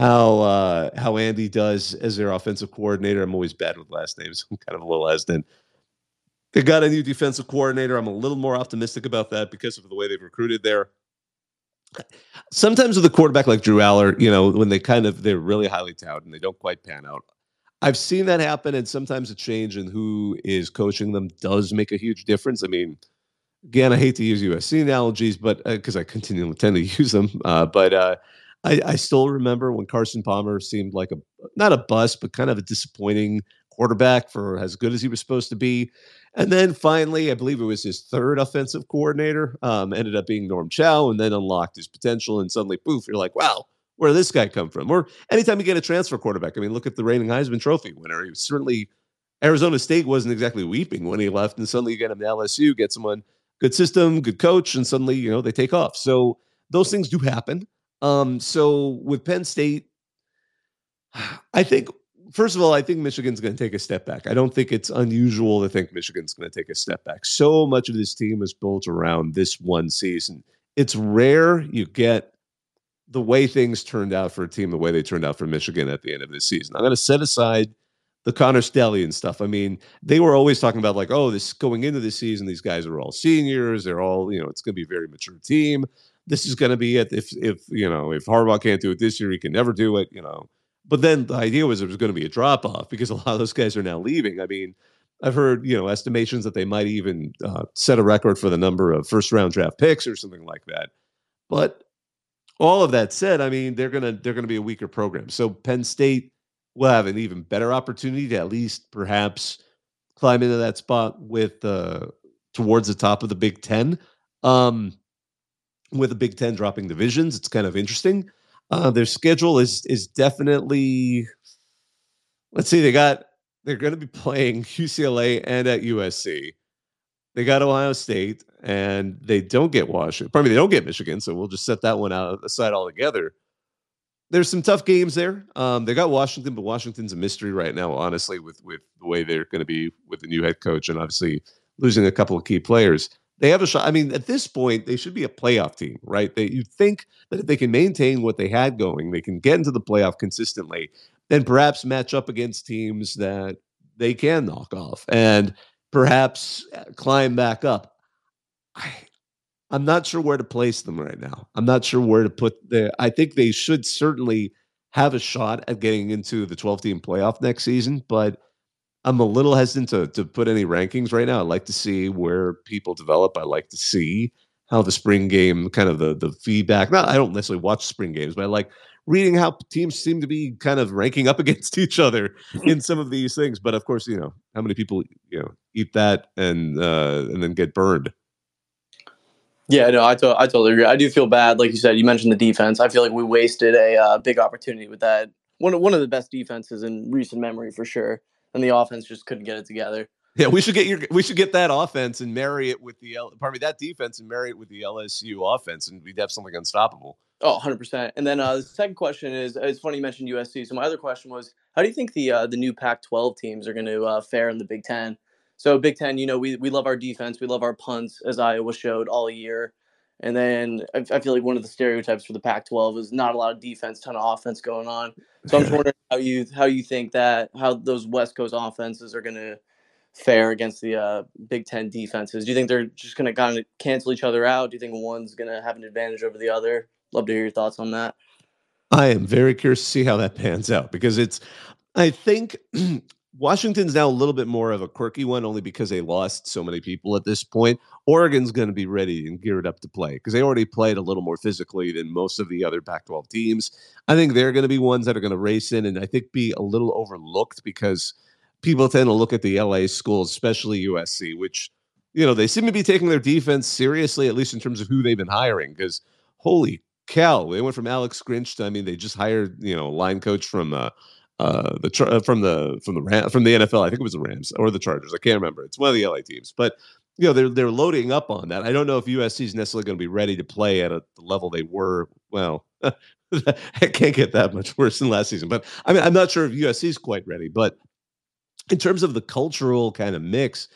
how uh, how Andy does as their offensive coordinator. I'm always bad with last names. I'm kind of a little hesitant. They got a new defensive coordinator. I'm a little more optimistic about that because of the way they've recruited there. Sometimes with a quarterback like Drew Allar, you know, when they kind of they're really highly touted and they don't quite pan out. I've seen that happen, and sometimes a change in who is coaching them does make a huge difference. I mean, again, I hate to use USC analogies, but because uh, I continue to tend to use them, uh, but uh, I, I, still remember when Carson Palmer seemed like a not a bust, but kind of a disappointing quarterback for as good as he was supposed to be. And then finally, I believe it was his third offensive coordinator, um, ended up being Norm Chow, and then unlocked his potential. And suddenly, poof, you're like, wow, where did this guy come from? Or anytime you get a transfer quarterback, I mean, look at the reigning Heisman Trophy winner. He certainly Arizona State wasn't exactly weeping when he left, and suddenly you get him to LSU, get someone good system, good coach, and suddenly you know they take off. So those things do happen. Um, so with Penn State, I think first of all, I think Michigan's going to take a step back. I don't think it's unusual to think Michigan's going to take a step back. So much of this team is built around this one season. It's rare you get the way things turned out for a team the way they turned out for Michigan at the end of this season. I'm going to set aside the Connor Stalions stuff. I mean, they were always talking about like, oh, this going into the season, these guys are all seniors. They're all, you know, it's going to be a very mature team. This is going to be it. If if you know if Harbaugh can't do it this year, he can never do it. You know, but then the idea was there was going to be a drop off because a lot of those guys are now leaving. I mean, I've heard you know estimations that they might even uh, set a record for the number of first round draft picks or something like that. But all of that said, I mean they're gonna they're gonna be a weaker program. So Penn State will have an even better opportunity to at least perhaps climb into that spot with uh, towards the top of the Big Ten. Um, with the Big Ten dropping divisions, it's kind of interesting. Uh, their schedule is is definitely. Let's see, they got they're going to be playing UCLA and at USC. They got Ohio State, and they don't get Washington. Probably they don't get Michigan, so we'll just set that one out aside altogether there's some tough games there. Um, they got Washington, but Washington's a mystery right now, honestly, with with the way they're going to be with the new head coach and obviously losing a couple of key players. They have a shot. I mean, at this point, they should be a playoff team, right? They you think that if they can maintain what they had going, they can get into the playoff consistently, then perhaps match up against teams that they can knock off and perhaps uh, climb back up. I, I'm not sure where to place them right now. I'm not sure where to put the. I think they should certainly have a shot at getting into the 12 team playoff next season, but I'm a little hesitant to, to put any rankings right now. I like to see where people develop. I like to see how the spring game, kind of the the feedback. Not I don't necessarily watch spring games, but I like reading how teams seem to be kind of ranking up against each other in some of these things. But of course, you know how many people you know eat that and uh, and then get burned. Yeah, no, I, to- I totally agree. I do feel bad, like you said. You mentioned the defense. I feel like we wasted a uh, big opportunity with that. One of, one of the best defenses in recent memory for sure, and the offense just couldn't get it together. Yeah, we should get your we should get that offense and marry it with the L, pardon me that defense and marry it with the LSU offense, and we'd have something unstoppable. Oh, 100 percent. And then uh, the second question is: It's funny you mentioned USC. So my other question was, how do you think the uh, the new Pac-12 teams are going to uh, fare in the Big Ten? So Big Ten, you know, we, we love our defense, we love our punts, as Iowa showed all year. And then I, I feel like one of the stereotypes for the Pac-12 is not a lot of defense, ton of offense going on. So I'm just wondering how you how you think that how those West Coast offenses are going to fare against the uh, Big Ten defenses. Do you think they're just going to kind of cancel each other out? Do you think one's going to have an advantage over the other? Love to hear your thoughts on that. I am very curious to see how that pans out because it's. I think Washington's now a little bit more of a quirky one, only because they lost so many people at this point. Oregon's going to be ready and geared up to play because they already played a little more physically than most of the other Pac 12 teams. I think they're going to be ones that are going to race in and I think be a little overlooked because people tend to look at the LA schools, especially USC, which, you know, they seem to be taking their defense seriously, at least in terms of who they've been hiring. Because holy cow, they went from Alex Grinch to, I mean, they just hired, you know, line coach from, uh, uh, the uh, from the from the Ram, from the NFL. I think it was the Rams or the Chargers. I can't remember. It's one of the LA teams, but you know they're they're loading up on that. I don't know if USC is necessarily going to be ready to play at a, the level they were. Well, it can't get that much worse than last season. But I mean, I'm not sure if USC is quite ready. But in terms of the cultural kind of mix,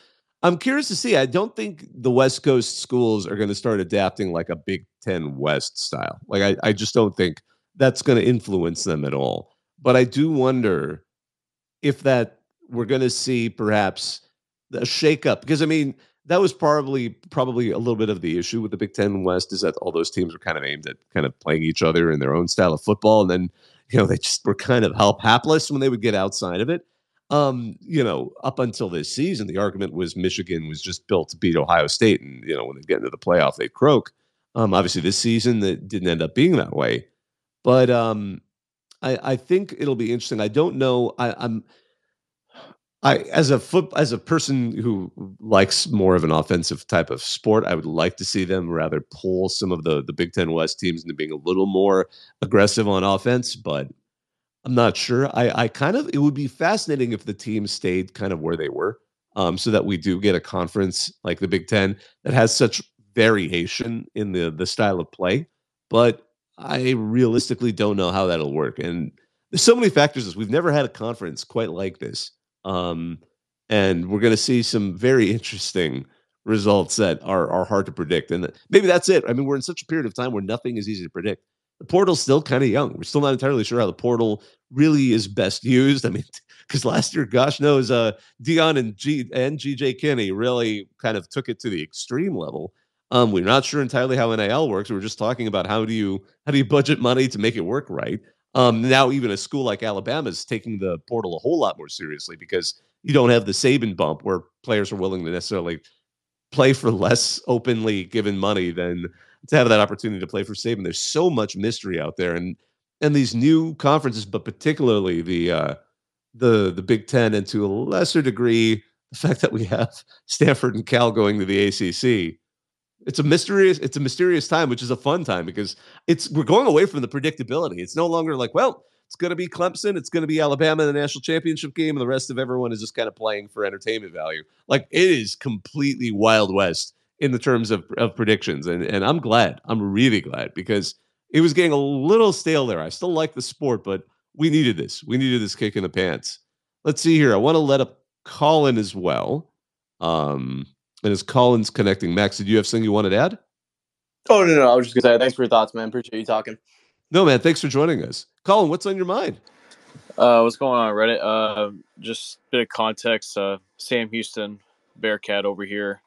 I'm curious to see. I don't think the West Coast schools are going to start adapting like a Big Ten West style. Like I, I just don't think that's going to influence them at all. But I do wonder if that we're going to see perhaps a shakeup because I mean that was probably probably a little bit of the issue with the Big Ten West is that all those teams were kind of aimed at kind of playing each other in their own style of football, and then you know they just were kind of help hapless when they would get outside of it. Um, you know, up until this season, the argument was Michigan was just built to beat Ohio State, and you know when they get into the playoff, they croak. Um, obviously, this season that didn't end up being that way, but um, I, I think it'll be interesting. I don't know. I, I'm I as a foot as a person who likes more of an offensive type of sport, I would like to see them rather pull some of the the Big Ten West teams into being a little more aggressive on offense, but I'm not sure. I I kind of it would be fascinating if the teams stayed kind of where they were, um, so that we do get a conference like the Big Ten that has such variation in the the style of play. But I realistically don't know how that'll work, and there's so many factors. We've never had a conference quite like this um, and we're going to see some very interesting results that are are hard to predict. And maybe that's it. I mean, we're in such a period of time where nothing is easy to predict. The portal's still kind of young. We're still not entirely sure how the portal really is best used. I mean, because last year, gosh knows, uh, Deion and G and GJ Kinne really kind of took it to the extreme level. Um, we're not sure entirely how NIL works. We're just talking about how do you how do you budget money to make it work right. Um, now, even a school like Alabama is taking the portal a whole lot more seriously because you don't have the Saban bump where players are willing to necessarily play for less openly given money than to have that opportunity to play for Saban. There's so much mystery out there, and and these new conferences, but particularly the uh, the the Big Ten, and to a lesser degree, the fact that we have Stanford and Cal going to the ACC it's a mysterious it's a mysterious time which is a fun time because it's we're going away from the predictability. It's no longer like well it's going to be clemson it's going to be alabama in the national championship game and the rest of everyone is just kind of playing for entertainment value. Like it is completely wild west in the terms of, of predictions and, and i'm glad i'm really glad because it was getting a little stale there. I still like the sport but we needed this. We needed this kick in the pants. Let's see here. I want to let up colin as well. Um and as Colin's connecting, Max, did you have something you wanted to add? Oh no, no, I was just gonna say thanks for your thoughts, man. Appreciate you talking. No, man, thanks for joining us. Colin, what's on your mind? Uh, what's going on, Reddit? Uh, just a bit of context. Uh, Sam Houston, Bearcat over here.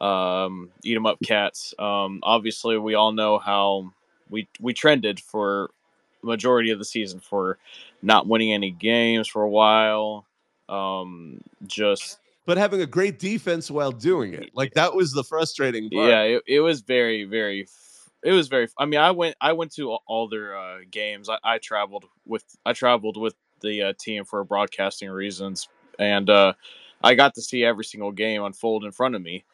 Um, eat 'em up cats. Um, obviously, we all know how we we trended for majority of the season for not winning any games for a while. Um, just but having a great defense while doing it. Like that was the frustrating part. Yeah, it, it was very, very. It was very. I mean, I went. I went to all their uh, games. I, I traveled with. I traveled with the uh, team for broadcasting reasons, and uh, I got to see every single game unfold in front of me,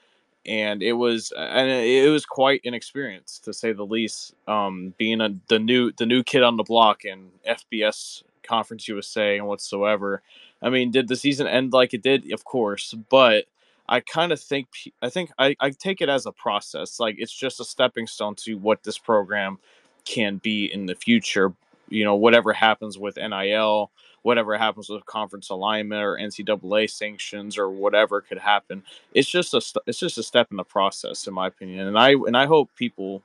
and it was and it was quite an experience to say the least. Um, being a the new the new kid on the block in FBS Conference USA and whatsoever I mean, did the season end like it did? Of course, but I kind of think I think I, I take it as a process. Like it's just a stepping stone to what this program can be in the future. You know, whatever happens with NIL, whatever happens with conference alignment or NCAA sanctions or whatever could happen, it's just a it's just a step in the process, in my opinion. And I and I hope people,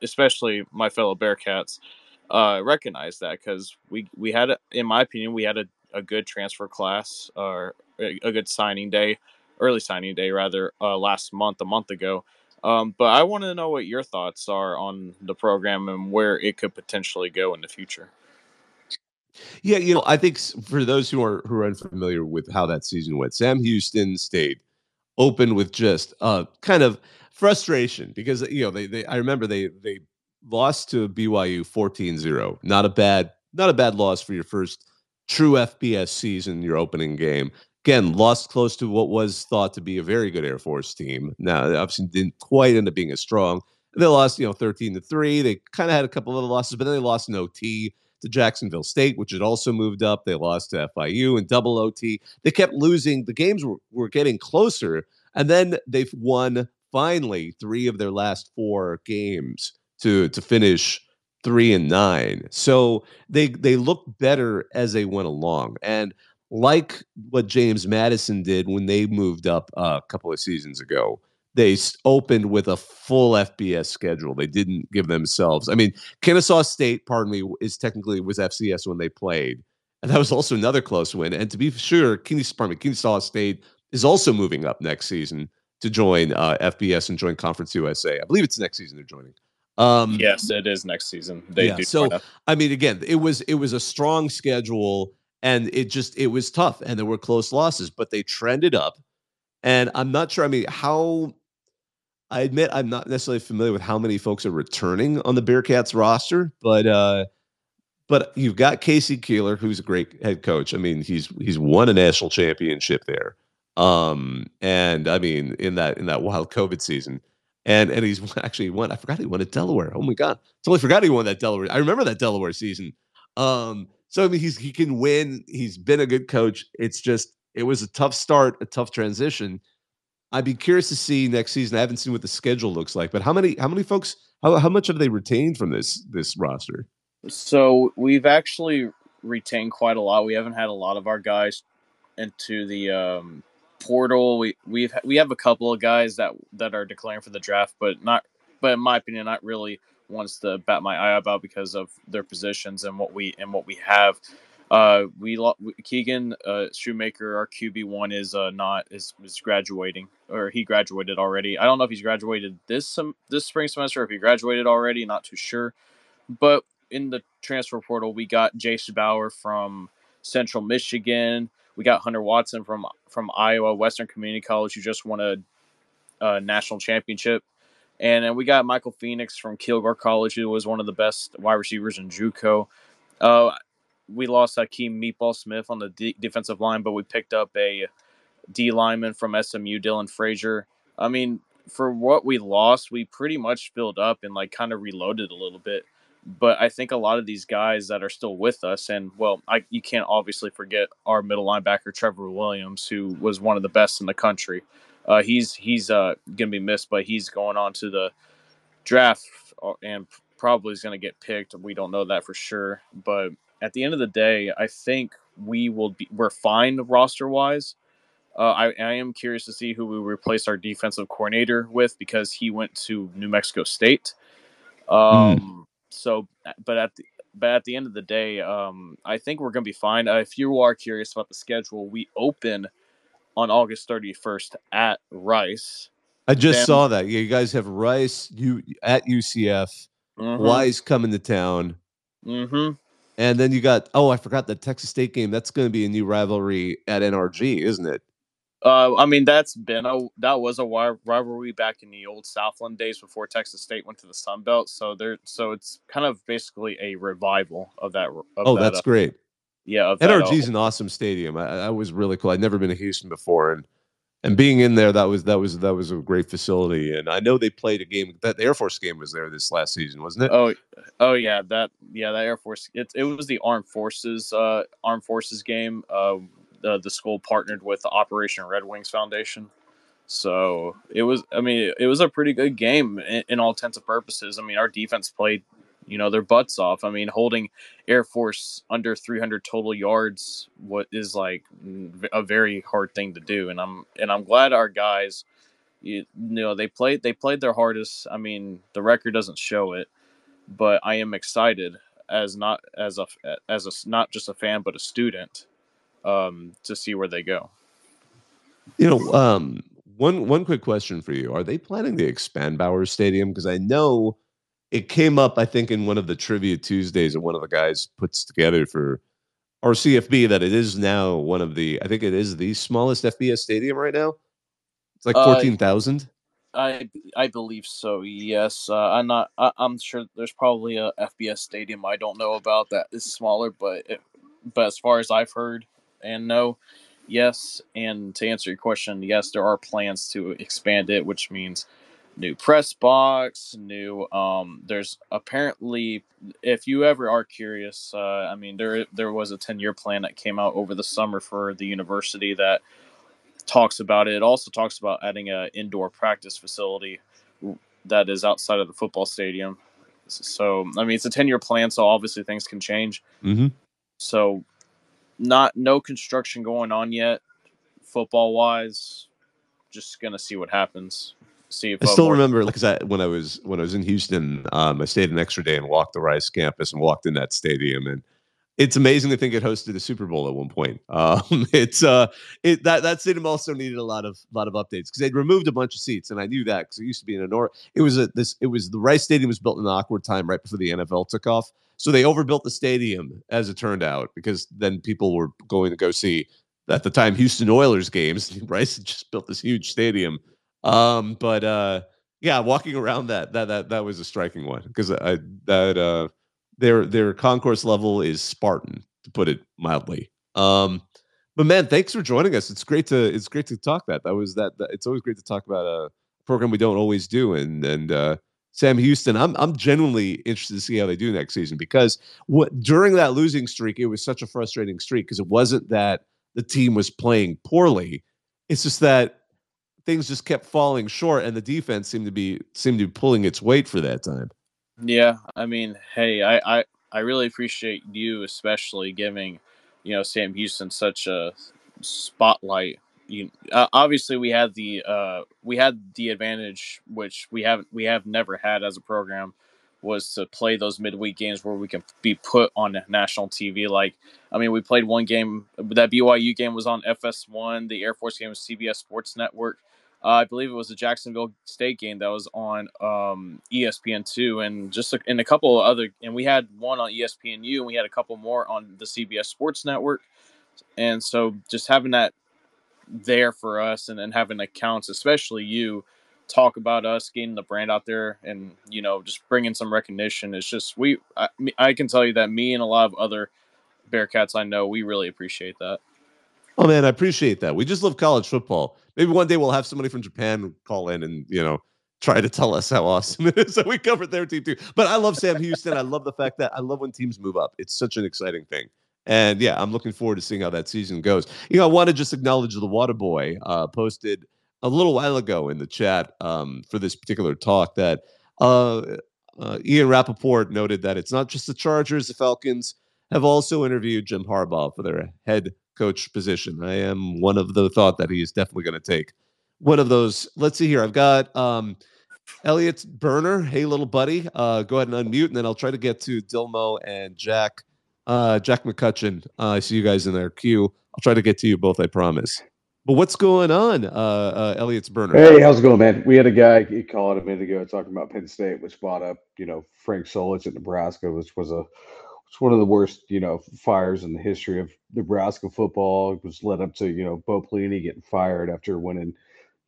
especially my fellow Bearcats, uh, recognize that because we we had, in my opinion, we had a a good transfer class or a good signing day, early signing day rather, uh, last month, a month ago. Um, but I want to know what your thoughts are on the program and where it could potentially go in the future. Yeah, you know, I think for those who are who are unfamiliar with how that season went, Sam Houston State opened with just uh kind of frustration because you know they, they I remember they they lost to BYU 14-0. Not a bad not a bad loss for your first true FBS season, your opening game. Again, lost close to what was thought to be a very good Air Force team. Now, obviously, didn't quite end up being as strong. They lost, you know, 13 to 3. They kind of had a couple of losses, but then they lost in OT to Jacksonville State, which had also moved up. They lost to FIU in double OT. They kept losing. The games were, were getting closer. And then they've won finally three of their last four games to to finish three and nine. So they they look better as they went along. And like what James Madison did when they moved up a couple of seasons ago, they opened with a full FBS schedule. They didn't give themselves. I mean, Kennesaw State, pardon me, is technically was FCS when they played, and that was also another close win. And to be sure, Kennesaw, pardon me, Kennesaw State is also moving up next season to join uh, FBS and join Conference USA. I believe it's next season they're joining. Um, yes, it is next season. They yeah, do. so. I mean, again, it was it was a strong schedule, and it just it was tough, and there were close losses, but they trended up. And I'm not sure. I mean, how I admit I'm not necessarily familiar with how many folks are returning on the Bearcats roster, but uh, but you've got K.C. Keeler, who's a great head coach. I mean, he's he's won a national championship there. Um, and I mean, in that in that wild COVID season. And and he's actually won. I forgot he won at Delaware. Oh my god. Totally forgot he won that Delaware. I remember that Delaware season. Um, so I mean he's he can win. He's been a good coach. It's just it was a tough start, a tough transition. I'd be curious to see next season. I haven't seen what the schedule looks like, but how many how many folks how, how much have they retained from this this roster? So we've actually retained quite a lot. We haven't had a lot of our guys into the um, portal. We we've we have a couple of guys that that are declaring for the draft, but not. But in my opinion, not really wants to bat my eye about because of their positions and what we and what we have. Uh, we Keegan uh, Shoemaker, our QB one, is uh, not is, is graduating or he graduated already. I don't know if he's graduated this some this spring semester or if he graduated already. Not too sure, but in the transfer portal, we got Jason Bauer from Central Michigan. We got Hunter Watson from from Iowa Western Community College, who just won a, a national championship. And then we got Michael Phoenix from Kilgore College, who was one of the best wide receivers in JUCO. Uh, we lost Hakeem Meatball Smith on the de- defensive line, but we picked up a D lineman from SMU, Dylan Frazier. I mean, for what we lost, we pretty much filled up and like kind of reloaded a little bit. But I think a lot of these guys that are still with us, and well, I, you can't obviously forget our middle linebacker Trevor Williams, who was one of the best in the country. Uh, he's he's uh, gonna be missed, but he's going on to the draft uh, and probably is gonna get picked. We don't know that for sure, but at the end of the day, I think we will be we're fine roster wise. Uh, I, I am curious to see who we replace our defensive coordinator with because he went to New Mexico State. Um, mm so, but at the but at the end of the day, um, I think we're going to be fine. Uh, if you are curious about the schedule, we open on August 31st at Rice. I just then, saw that. You guys have Rice you at UCF. Mm-hmm. Wise coming to town. Mm-hmm. And then you got oh, I forgot the Texas State game. That's going to be a new rivalry at NRG, isn't it? Uh, I mean, that's been a that was a rivalry back in the old Southland days before Texas State went to the Sun Belt. So there, so it's kind of basically a revival of that. Of oh, that, that's uh, great. Yeah, NRG is uh, an awesome stadium. I, I, was really cool. I'd never been to Houston before, and and being in there, that was that was that was a great facility. And I know they played a game. That the Air Force game was there this last season, wasn't it? Oh, oh yeah, that yeah, that Air Force. It it was the Armed Forces uh Armed Forces game. Uh, uh, the school partnered with the Operation Red Wings Foundation. So it was, I mean, it was a pretty good game in, in, all intents and purposes. I mean, our defense played, you know, their butts off. I mean, holding Air Force under 300 total yards, what is like a very hard thing to do. And I'm, and I'm glad our guys, you, you know, they played, they played their hardest. I mean, the record doesn't show it, but I am excited as not as a as a not just a fan but a student um, to see where they go. You know, um, one one quick question for you: Are they planning to expand Bowers Stadium? Because I know it came up, I think, in one of the trivia Tuesdays that one of the guys puts together for r/CFB that it is now one of the, I think it is the smallest FBS stadium right now. It's like uh, fourteen thousand. Uh, I I believe so. Yes, uh, I'm not. I, am sure there's probably a FBS stadium I don't know about that is smaller, but it, but as far as I've heard, and no. Yes, and to answer your question, yes, there are plans to expand it, which means new press box, new. Um, there's apparently, if you ever are curious, uh, I mean, there there was a ten year plan that came out over the summer for the university that talks about it. It also talks about adding an indoor practice facility that is outside of the football stadium. So, I mean, it's a ten year plan, so obviously things can change. Mm-hmm. So not no construction going on yet, football wise. Just gonna see what happens. See if I still remember, like, I, when I was when I was in Houston, um, I stayed an extra day and walked the Rice campus and walked in that stadium, and it's amazing to think it hosted a Super Bowl at one point. Um, it's uh, it that that stadium also needed a lot of lot of updates because they'd removed a bunch of seats, and I knew that because it used to be in a Nor. It was a this. It was the Rice Stadium was built in an awkward time right before the NFL took off, so they overbuilt the stadium as it turned out because then people were going to go see at the time Houston Oilers games. Had just built this huge stadium, um, but uh, yeah, walking around that that that that was a striking one because I that uh their their concourse level is Spartan, to put it mildly. Um, but man, thanks for joining us. It's great to it's great to talk that. That was that. that it's always great to talk about a program we don't always do. And and uh, Sam Houston, I'm I'm genuinely interested to see how they do next season because what during that losing streak, it was such a frustrating streak because it wasn't that the team was playing poorly. It's just that things just kept falling short, and the defense seemed to be seemed to be pulling its weight for that time. Yeah, I mean, hey, I, I, I really appreciate you, especially giving, you know, Sam Houston such a spotlight. You uh, obviously we had the uh, we had the advantage, which we have we have never had as a program, was to play those midweek games where we can be put on national TV. Like, I mean, we played one game that BYU game was on FS1, the Air Force game was CBS Sports Network. Uh, I believe it was the Jacksonville State game that was on um, ESPN two, and just a, and a couple of other, and we had one on ESPNU, and we had a couple more on the CBS Sports Network, and so just having that there for us, and then having accounts, especially you, talk about us getting the brand out there, and you know just bringing some recognition. It's just we, I, I can tell you that me and a lot of other Bearcats I know, we really appreciate that. Oh man, I appreciate that. We just love college football. Maybe one day we'll have somebody from Japan call in and you know try to tell us how awesome it is that we covered their team too. But I love Sam Houston. I love the fact that I love when teams move up. It's such an exciting thing. And yeah, I'm looking forward to seeing how that season goes. You know, I want to just acknowledge the Water Boy uh, posted a little while ago in the chat um, for this particular talk that uh, uh, Ian Rapoport noted that it's not just the Chargers, the Falcons have also interviewed Jim Harbaugh for their head coach position. I am one of the thought that he is definitely going to take one of those. Let's see here. I've got um, Elliot Burner. Hey, little buddy. Uh, go ahead and unmute, and then I'll try to get to Dilmo and Jack. Uh, Jack McCutcheon. Uh, I see you guys in there. I'll try to get to you both. I promise. But what's going on, uh, uh, Elliot's burner? Hey, how's it going, man? We had a guy he called a minute ago talking about Penn State, which brought up, you know, Frank Solich at Nebraska, which was a it's one of the worst, you know, fires in the history of Nebraska football. It was led up to, you know, Bo Pelini getting fired after winning,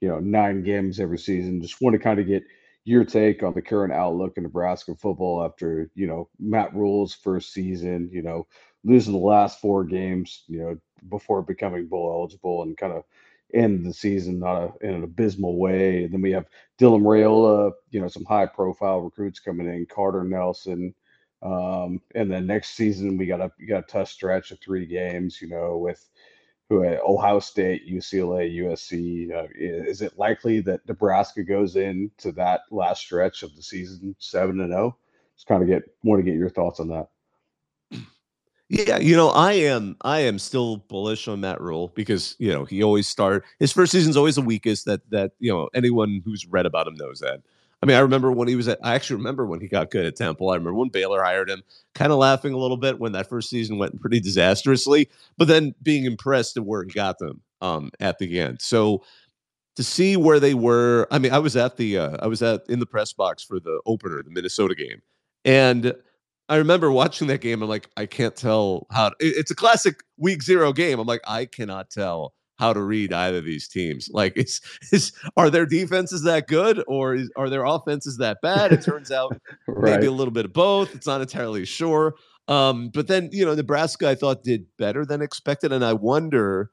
you know, nine games every season. Just want to kind of get your take on the current outlook in Nebraska football after, you know, Matt Rhule's first season, you know, losing the last four games, you know, before becoming bowl eligible and kind of end the season not a, in an abysmal way. And then we have Dylan Raiola, you know, some high profile recruits coming in, Carter Nelson, um, and then next season we got a we got a tough stretch of three games, you know, with who Ohio State, UCLA, USC. Uh, is it likely that Nebraska goes into that last stretch of the season seven and zero? Oh? Just kind of get want to get your thoughts on that. Yeah, you know, I am I am still bullish on Matt Rhule because you know he always start his first season's always the weakest. That that you know anyone who's read about him knows that. I mean, I remember when he was at, I actually remember when he got good at Temple. I remember when Baylor hired him, kind of laughing a little bit when that first season went pretty disastrously, but then being impressed at where he got them um, at the end. So to see where they were, I mean, I was at the, uh, I was at in the press box for the opener, the Minnesota game. And I remember watching that game. I'm like, I can't tell how, to, it's a classic week zero game. I'm like, I cannot tell how to read either of these teams. Like, is is are their defenses that good, or is, are their offenses that bad? It turns out right. maybe a little bit of both. It's not entirely sure. Um, but then you know, Nebraska I thought did better than expected, and I wonder.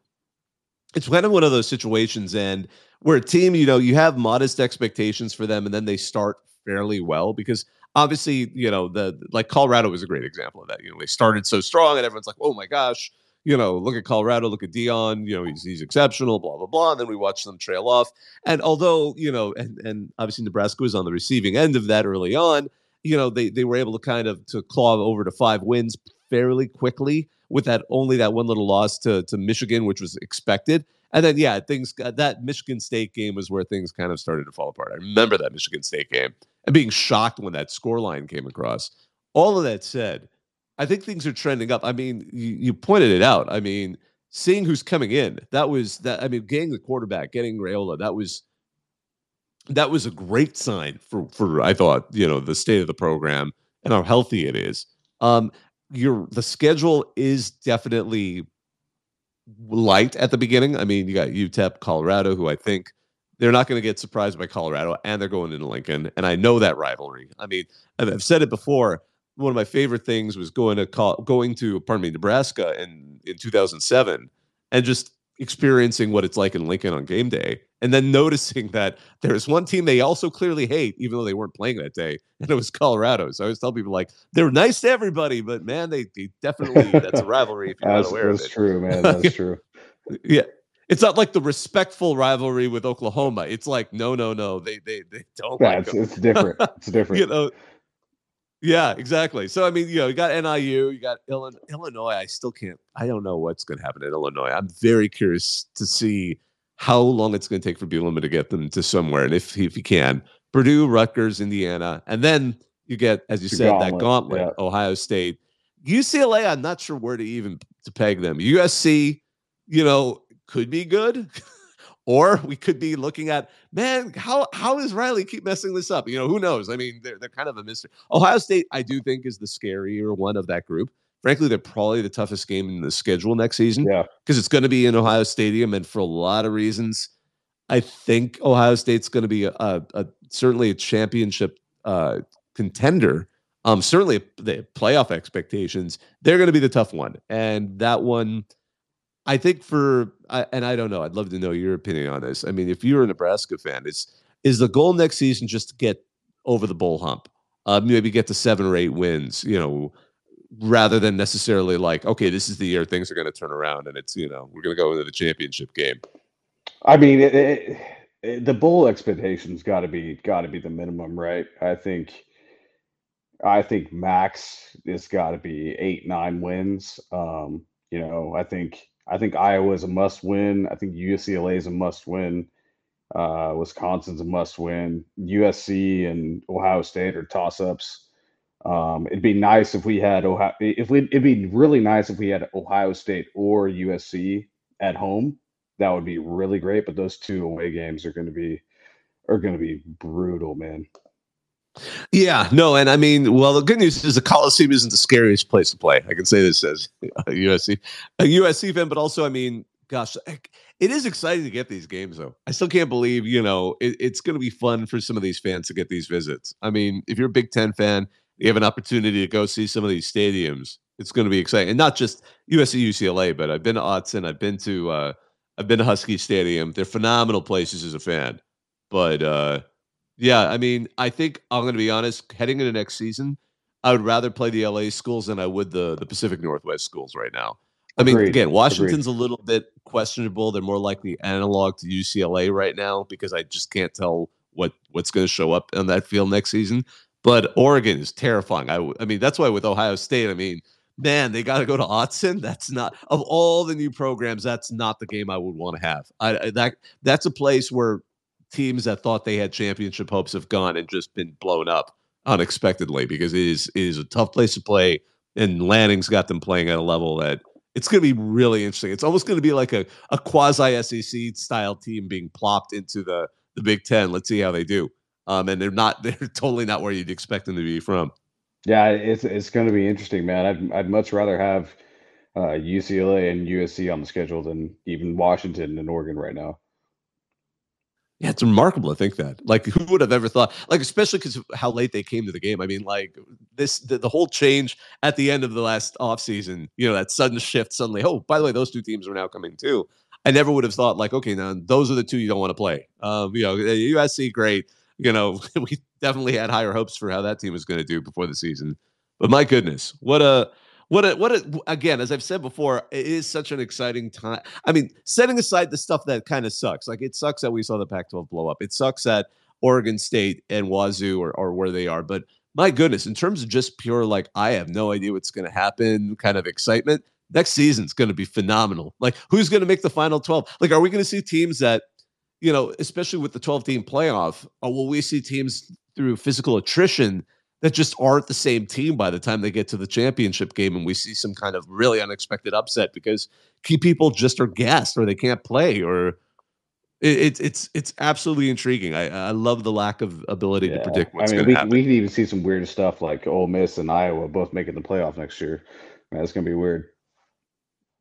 It's kind of one of those situations, and where a team, you know, you have modest expectations for them, and then they start fairly well because obviously, you know, the like Colorado was a great example of that. You know, they started so strong, and everyone's like, "Oh my gosh." You know, look at Colorado, look at Deion, you know, he's, he's exceptional, blah, blah, blah. And then we watch them trail off. And although, you know, and, and obviously Nebraska was on the receiving end of that early on, you know, they, they were able to kind of to claw over to five wins fairly quickly with that only that one little loss to, to Michigan, which was expected. And then, yeah, things that Michigan State game was where things kind of started to fall apart. I remember that Michigan State game and being shocked when that score line came across. All of that said, I think things are trending up. I mean, you, you pointed it out. I mean, seeing who's coming in, that was that. I mean, getting the quarterback, getting Raiola, that was that was a great sign for for I thought you know the state of the program and how healthy it is. Um, your the schedule is definitely light at the beginning. I mean, you got UTEP, Colorado, who I think they're not going to get surprised by Colorado, and they're going into Lincoln, and I know that rivalry. I mean, I've said it before. One of my favorite things was going to call, going to pardon me Nebraska in in 2007, and just experiencing what it's like in Lincoln on game day, and then noticing that there's one team they also clearly hate, even though they weren't playing that day, and it was Colorado. So I always tell people like they're nice to everybody, but man, they, they definitely that's a rivalry if you're that's, not aware that's of it. true, man. That's true. yeah. It's not like the respectful rivalry with Oklahoma. It's like no, no, no. They they they don't Yeah, like it's, it's different. It's different. you know. Yeah, exactly. So I mean, you know, you got NIU, you got Illinois. Illinois. I still can't. I don't know what's going to happen in Illinois. I'm very curious to see how long it's going to take for Bielema to get them to somewhere, and if if he can, Purdue, Rutgers, Indiana, and then you get, as you The said, that gauntlet, gauntlet, yeah. Ohio State, UCLA. I'm not sure where to even to peg them. USC, you know, could be good. Or we could be looking at, man, how how does Riley keep messing this up? You know, who knows? I mean, they're they're kind of a mystery. Ohio State, I do think, is the scarier one of that group. Frankly, they're probably the toughest game in the schedule next season Yeah. because it's going to be in Ohio Stadium, and for a lot of reasons, I think Ohio State's going to be a, a, a certainly a championship uh, contender. Um, certainly the playoff expectations. They're going to be the tough one, and that one, I think for and I don't know. I'd love to know your opinion on this. I mean, if you're a Nebraska fan, is is the goal next season just to get over the bowl hump? Uh, maybe get to seven or eight wins. You know, rather than necessarily like, okay, this is the year things are going to turn around, and it's you know we're going to go into the championship game. I mean, it, it, it- the bowl expectations got to be got to be the minimum, right? I think, I think max has got to be eight nine wins. Um, you know, I think I think Iowa is a must win. I think UCLA is a must win. Uh, Wisconsin's a must win. USC and Ohio State are toss ups. Um, it'd be nice if we had Ohio. If we, it'd be really nice if we had Ohio State or USC at home. That would be really great. But those two away games are going to be are going to be brutal, man. Yeah, no, and I mean, well, the good news is the Coliseum isn't the scariest place to play. I can say this as a USC, a USC fan, but also, I mean, gosh, it is exciting to get these games, though. I still can't believe, you know, it, it's going to be fun for some of these fans to get these visits. I mean, if you're a Big Ten fan, you have an opportunity to go see some of these stadiums. It's going to be exciting, and not just USC, UCLA, but I've been to Autzen, I've been to, uh, I've been to Husky Stadium. They're phenomenal places as a fan, but. uh yeah, I mean, I think I'm going to be honest. Heading into next season, I would rather play the LA schools than I would the the Pacific Northwest schools right now. I mean, Agreed. again, Agreed. Washington's a little bit questionable. They're more likely analog to UCLA right now because I just can't tell what what's going to show up on that field next season. But Oregon is terrifying. I, I mean, that's why with Ohio State, I mean, man, they got to go to Autzen. That's not of all the new programs. That's not the game I would want to have. I, I that that's a place where teams that thought they had championship hopes have gone and just been blown up unexpectedly because it is it is a tough place to play, and Lanning's got them playing at a level that it's going to be really interesting. It's almost going to be like a a quasi SEC style team being plopped into the the Big Ten. Let's see how they do. Um, and they're not they're totally not where you'd expect them to be from. Yeah, it's it's going to be interesting, man. I'd I'd much rather have uh, UCLA and USC on the schedule than even Washington and Oregon right now. Yeah, it's remarkable to think that. Like, who would have ever thought? Like, especially because how late they came to the game. I mean, like this, the, the whole change at the end of the last offseason, you know, that sudden shift suddenly. Oh, by the way, those two teams are now coming too. I never would have thought, like, okay, now those are the two you don't want to play. Um, you know, USC, great. You know, we definitely had higher hopes for how that team was going to do before the season. But my goodness, what a what a what a again, as I've said before, it is such an exciting time. I mean, setting aside the stuff that kind of sucks, like it sucks that we saw the Pac-12 blow up. It sucks that Oregon State and Wazoo or or where they are. But my goodness, in terms of just pure like I have no idea what's going to happen, kind of excitement. Next season's going to be phenomenal. Like, who's going to make the final 12? Like, are we going to see teams that, you know, especially with the 12 team playoff, or will we see teams through physical attrition that just aren't the same team by the time they get to the championship game and we see some kind of really unexpected upset because key people just are gassed or they can't play or it's it's it's absolutely intriguing. I I love the lack of ability yeah. to predict what's going to happen. We can even see some weird stuff like Ole Miss and Iowa both making the playoff next year. Man, that's going to be weird.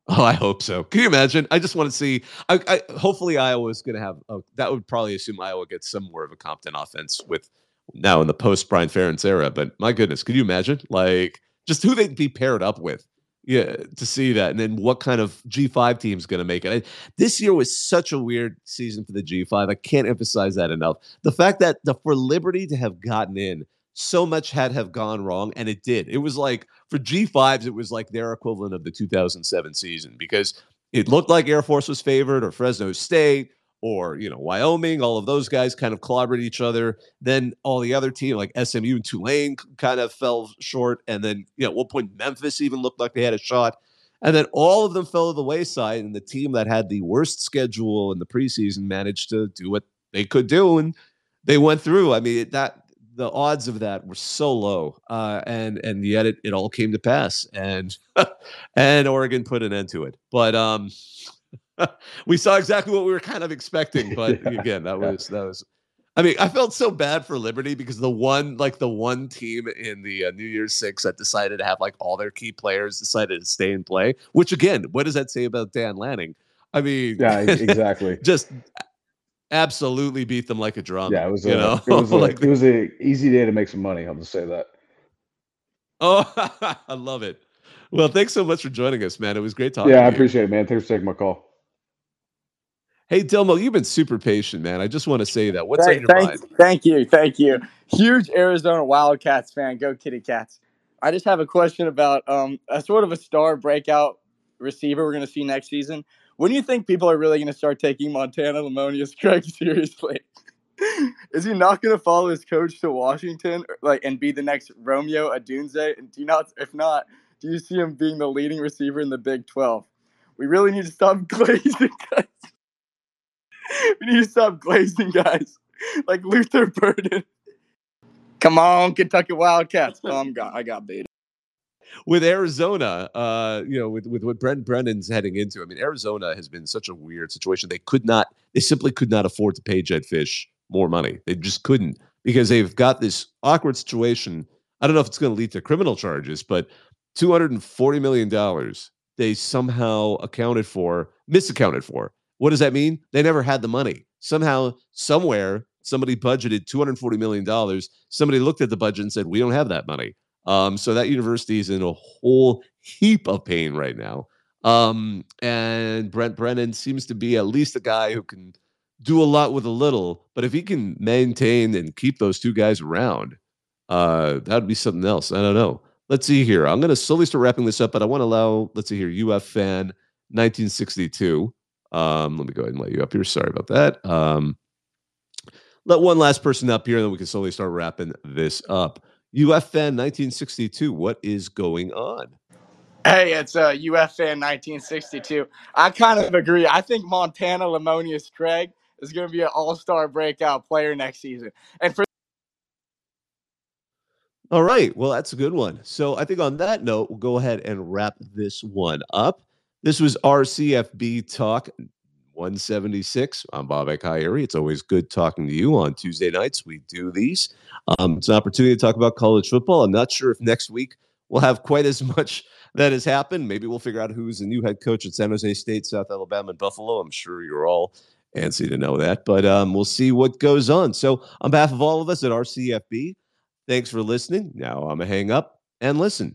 Oh, I hope so. Can you imagine? I just want to see. I, I hopefully Iowa is going to have. Oh, that would probably assume Iowa gets some more of a Compton offense with now in the post Brian Ferentz era. But my goodness, could you imagine? Like just who they'd be paired up with yeah to see that and then what kind of g5 team's going to make it I, this year was such a weird season for the g5 i can't emphasize that enough the fact that the for liberty to have gotten in so much had have gone wrong and it did it was like for g5s it was like their equivalent of the 2007 season because it looked like air force was favored or fresno state or you know Wyoming, all of those guys kind of clobbered each other. Then all the other team like SMU and Tulane kind of fell short, and then you know at one point Memphis even looked like they had a shot, and then all of them fell to the wayside. And the team that had the worst schedule in the preseason managed to do what they could do, and they went through. I mean that the odds of that were so low, uh, and and yet it, it all came to pass, and and Oregon put an end to it. But um, we saw exactly what we were kind of expecting, but yeah, again, that was that was. I mean, I felt so bad for Liberty because the one, like the one team in the uh, New Year's Six that decided to have like all their key players decided to stay and play. Which again, what does that say about Dan Lanning? I mean, yeah, exactly. just absolutely beat them like a drum. Yeah, it was. You a, know, it was a, like it was a easy day to make some money. I'll just say that. Oh, I love it. Well, thanks so much for joining us, man. It was great talking. Yeah, I appreciate you. it, man. Thanks for taking my call. Hey, Delmo, you've been super patient, man. I just want to say that. What's thank, on your thank, mind? Thank you. Thank you. Huge Arizona Wildcats fan. Go Kitty Cats. I just have a question about um, a sort of a star breakout receiver we're going to see next season. When do you think people are really going to start taking Montana Lemonious Craig seriously? Is he not going to follow his coach to Washington, like, and be the next Rome Odunze? And do you not? If not, do you see him being the leading receiver in the Big Twelve? We really need to stop glazing. we need to stop glazing guys like Luther Burden. Come on, Kentucky Wildcats. Oh, I'm got, I got beat. With Arizona, uh, you know, with, with what Brent Brennan's heading into, I mean, Arizona has been such a weird situation. They could not, they simply could not afford to pay Jedd Fisch more money. They just couldn't because they've got this awkward situation. I don't know if it's going to lead to criminal charges, but $240 million they somehow accounted for, misaccounted for what does that mean? They never had the money. Somehow, somewhere, somebody budgeted $240 million. Somebody looked at the budget and said, We don't have that money. Um, so that university is in a whole heap of pain right now. Um, and Brent Brennan seems to be at least a guy who can do a lot with a little. But if he can maintain and keep those two guys around, uh, that would be something else. I don't know. Let's see here. I'm going to slowly start wrapping this up, but I want to allow, let's see here, UF fan 1962. Um, let me go ahead and let you up here. Sorry about that. Um, let one last person up here, and then we can slowly start wrapping this up. UFN 1962, what is going on? Hey, it's uh, UFN 1962. I kind of agree. I think Montana Lemonious Craig is going to be an all star breakout player next season. And for all right. Well, that's a good one. So I think on that note, we'll go ahead and wrap this one up. This was r/CFB Talk 176. I'm Bobak Ha'Eri. It's always good talking to you on Tuesday nights. We do these. Um, it's an opportunity to talk about college football. I'm not sure if next week we'll have quite as much that has happened. Maybe we'll figure out who's the new head coach at San Jose State, South Alabama, and Buffalo. I'm sure you're all antsy to know that, but um, we'll see what goes on. So, on behalf of all of us at r/CFB, thanks for listening. Now I'm to hang up and listen.